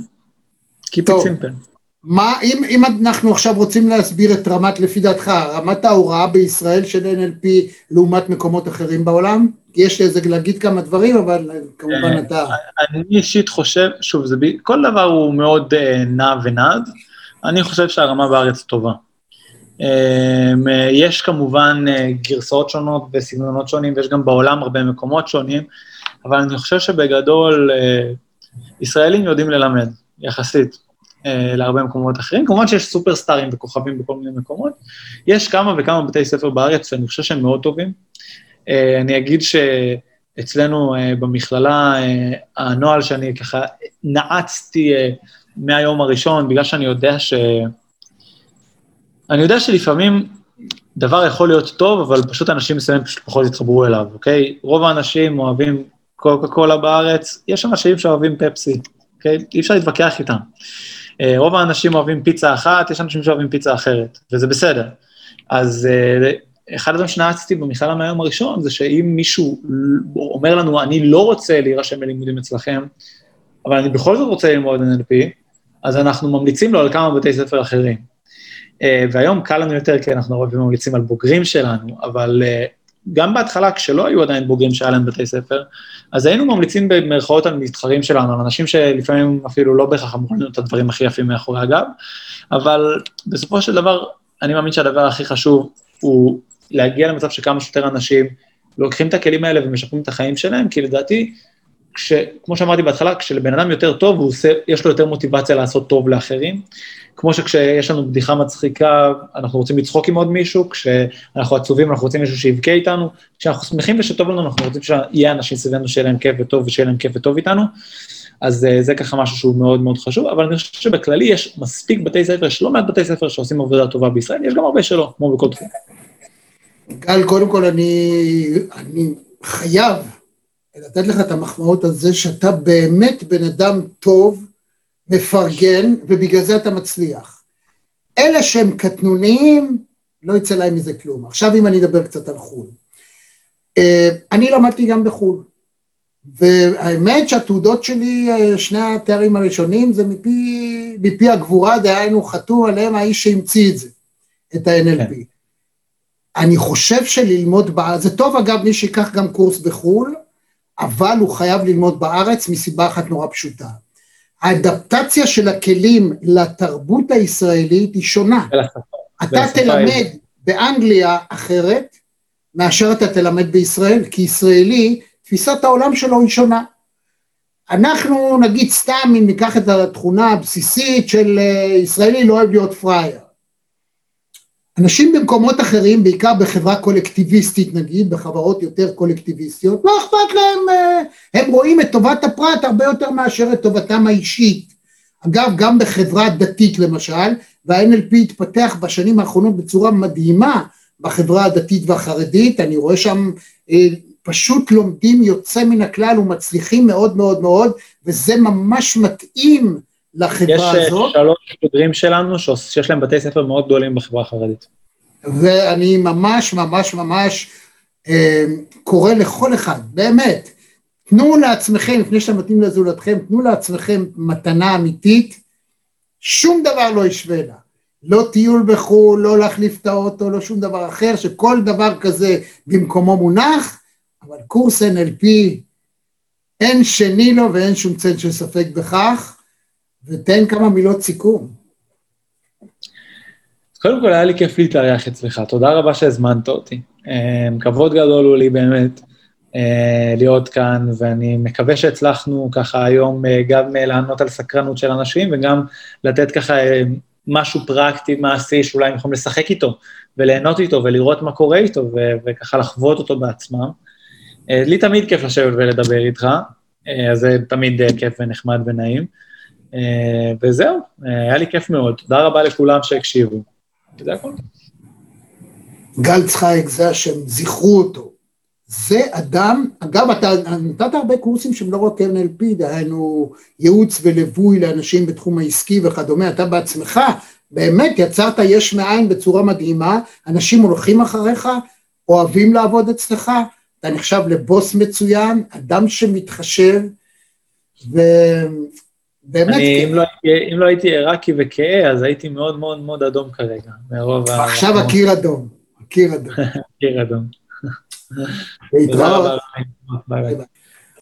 Keep it
טוב.
simple.
מה, אם, אם אנחנו עכשיו רוצים להסביר את רמת, לפי דעתך, רמת ההוראה בישראל של NLP לעומת מקומות אחרים בעולם? יש איזה להגיד כמה דברים, אבל כמובן
אה,
אתה...
אני אישית חושב, שוב, זה, כל דבר הוא מאוד אה, נע ונד, אני חושב שהרמה בארץ טובה. אה, יש כמובן אה, גרסאות שונות וסגנונות שונים, ויש גם בעולם הרבה מקומות שונים, אבל אני חושב שבגדול אה, ישראלים יודעים ללמד, יחסית. אה, להרבה מקומות אחרים. כמובן שיש סופרסטארים וכוכבים בכל מיני מקומות. יש כמה וכמה בתי ספר בארץ שאני חושב שהם מאוד טובים. אה, אני אגיד שאצלנו אה, במכללה, הנוהל שאני ככה נעצתי מהיום הראשון, בגלל שאני יודע ש... אני יודע שלפעמים דבר יכול להיות טוב, אבל פשוט אנשים מסוימים פשוט פחות יתחברו אליו, אוקיי? רוב האנשים אוהבים קוקה קולה בארץ, יש אנשים שאוהבים פפסי, אוקיי? אי אפשר להתווכח איתם. אה, רוב האנשים אוהבים פיצה אחת, יש אנשים שאוהבים פיצה אחרת, וזה בסדר. אז אה, אחד הדברים שנעצתי במכללה מהיום הראשון, זה שאם מישהו אומר לנו, אני לא רוצה להירשם ללימודים אצלכם, אבל אני בכל זאת רוצה ללמוד NLP, אז אנחנו ממליצים לו על כמה בתי ספר אחרים. אה, והיום קל לנו יותר, כי אנחנו הרבה פעמים ממליצים על בוגרים שלנו, אבל גם בהתחלה, כשלא היו עדיין בוגרים שהיה להם בתי ספר, אז היינו ממליצים במרכאות על מתחרים שלנו, על אנשים שלפעמים אפילו לא בהכרח אמרו לנו את הדברים הכי יפים מאחורי הגב, אבל בסופו של דבר, אני מאמין שהדבר הכי חשוב הוא להגיע למצב שכמה שיותר אנשים לוקחים את הכלים האלה ומשפרים את החיים שלהם, כי לדעתי, כש, כמו שאמרתי בהתחלה, כשלבן אדם יותר טוב, הוא עושה, יש לו יותר מוטיבציה לעשות טוב לאחרים. כמו שכשיש לנו בדיחה מצחיקה, אנחנו רוצים לצחוק עם עוד מישהו, כשאנחנו עצובים, אנחנו רוצים מישהו שיבכה איתנו, כשאנחנו שמחים ושטוב לנו, אנחנו רוצים שיהיה אנשים סביבנו שיהיה להם כיף וטוב ושיהיה להם כיף וטוב איתנו. אז uh, זה ככה משהו שהוא מאוד מאוד חשוב, אבל אני חושב שבכללי יש מספיק בתי ספר, יש לא מעט בתי ספר שעושים עבודה טובה בישראל, יש גם הרבה שלא, כמו בכל תחום.
גל, קודם כל אני, אני חייב לתת לך את המחמאות על זה שאתה באמת בן אדם טוב, מפרגן, ובגלל זה אתה מצליח. אלה שהם קטנוניים, לא יצא להם מזה כלום. עכשיו אם אני אדבר קצת על חו"ל. אה, אני למדתי גם בחו"ל, והאמת שהתעודות שלי, אה, שני התארים הראשונים, זה מפי, מפי הגבורה, דהיינו חתום עליהם האיש שהמציא את זה, את ה-NLP. כן. אני חושב שללמוד בארץ, זה טוב אגב מי שיקח גם קורס בחו"ל, אבל הוא חייב ללמוד בארץ מסיבה אחת נורא פשוטה. האדפטציה של הכלים לתרבות הישראלית היא שונה. אתה תלמד באנגליה אחרת מאשר אתה תלמד בישראל, כי ישראלי, תפיסת העולם שלו היא שונה. אנחנו נגיד סתם אם ניקח את התכונה הבסיסית של ישראלי לא אוהב להיות פראייר. אנשים במקומות אחרים, בעיקר בחברה קולקטיביסטית נגיד, בחברות יותר קולקטיביסטיות, לא אכפת להם, הם רואים את טובת הפרט הרבה יותר מאשר את טובתם האישית. אגב, גם בחברה דתית למשל, וה-NLP התפתח בשנים האחרונות בצורה מדהימה בחברה הדתית והחרדית, אני רואה שם אה, פשוט לומדים יוצא מן הכלל ומצליחים מאוד מאוד מאוד, וזה ממש מתאים לחברה
יש
הזאת.
יש שלוש בוגרים שלנו שיש להם בתי ספר מאוד גדולים בחברה החרדית.
ואני ממש ממש ממש אה, קורא לכל אחד, באמת, תנו לעצמכם, לפני שאתם נותנים לזולתכם, תנו לעצמכם מתנה אמיתית, שום דבר לא ישווה לה. לא טיול בחו"ל, לא להחליף את האוטו, לא שום דבר אחר, שכל דבר כזה במקומו מונח, אבל קורס NLP, אין שני לו ואין שום צל של ספק בכך. ותן כמה מילות סיכום.
קודם כל, היה לי כיף להתארח אצלך, תודה רבה שהזמנת אותי. אה, כבוד גדול הוא לי באמת אה, להיות כאן, ואני מקווה שהצלחנו ככה היום אה, גם לענות על סקרנות של אנשים, וגם לתת ככה משהו פרקטי, מעשי, שאולי הם יכולים לשחק איתו, וליהנות איתו, ולראות מה קורה איתו, ו- וככה לחוות אותו בעצמם. לי תמיד כיף לשבת ולדבר איתך, אז זה תמיד כיף ונחמד ונעים. וזהו, היה לי כיף מאוד. תודה רבה לכולם שהקשיבו. זה הכול.
גל צחייק זה השם, זכרו אותו. זה אדם, אגב, אתה נתת הרבה קורסים שהם לא רק NLP, דהיינו ייעוץ וליווי לאנשים בתחום העסקי וכדומה, אתה בעצמך באמת יצרת יש מאין בצורה מדהימה, אנשים הולכים אחריך, אוהבים לעבוד אצלך, אתה נחשב לבוס מצוין, אדם שמתחשב, ו... באמת
אני, אם, לא, אם לא הייתי עיראקי וכהה, אז הייתי מאוד מאוד מאוד אדום כרגע, מרוב ה...
עכשיו הקיר אדום, הקיר אדום.
הקיר אדום.
להתראות.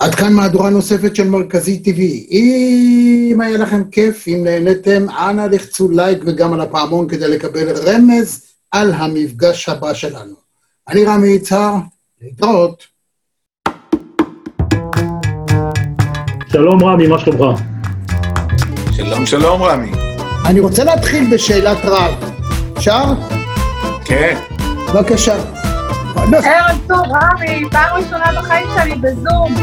עד כאן מהדורה נוספת של מרכזי TV. אם היה לכם כיף, אם נהניתם, אנא לחצו לייק וגם על הפעמון כדי לקבל רמז על המפגש הבא שלנו. אני רמי יצהר, להתראות.
שלום רמי, מה שלומך?
שלום, שלום, רמי.
אני רוצה להתחיל בשאלת רב. אפשר?
כן.
בבקשה.
ערב טוב, רמי, פעם ראשונה בחיים שלי בזום.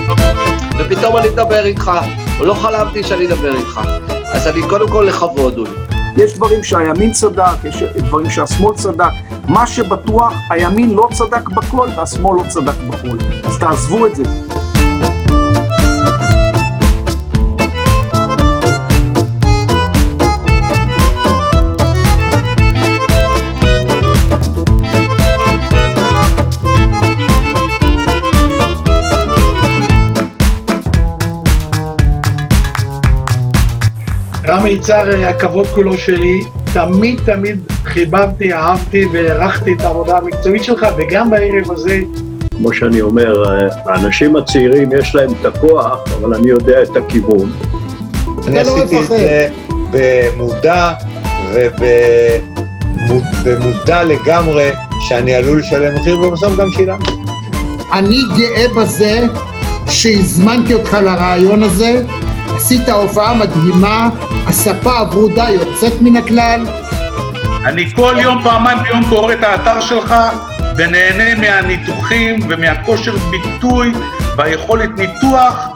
ופתאום אני אדבר איתך, לא חלמתי שאני אדבר איתך. אז אני קודם כל לכבוד, אולי.
יש דברים שהימין צדק, יש דברים שהשמאל צדק. מה שבטוח, הימין לא צדק בכל והשמאל לא צדק בכל. אז תעזבו את זה.
רם יצהר, הכבוד כולו שלי, תמיד תמיד חיבבתי, אהבתי והערכתי את העבודה המקצועית שלך, וגם בערב הזה, כמו שאני אומר, האנשים הצעירים יש להם את הכוח, אבל אני יודע את הכיוון.
אני עשיתי את זה במודע ובמודע לגמרי שאני עלול לשלם מחיר, ובסוף גם שילמתי.
אני גאה בזה שהזמנתי אותך לרעיון הזה, עשית הופעה מדהימה, הספה הברודה יוצאת מן הכלל.
אני כל יום, פעמיים ביום קורא את האתר שלך ונהנה מהניתוחים ומהכושר ביטוי והיכולת ניתוח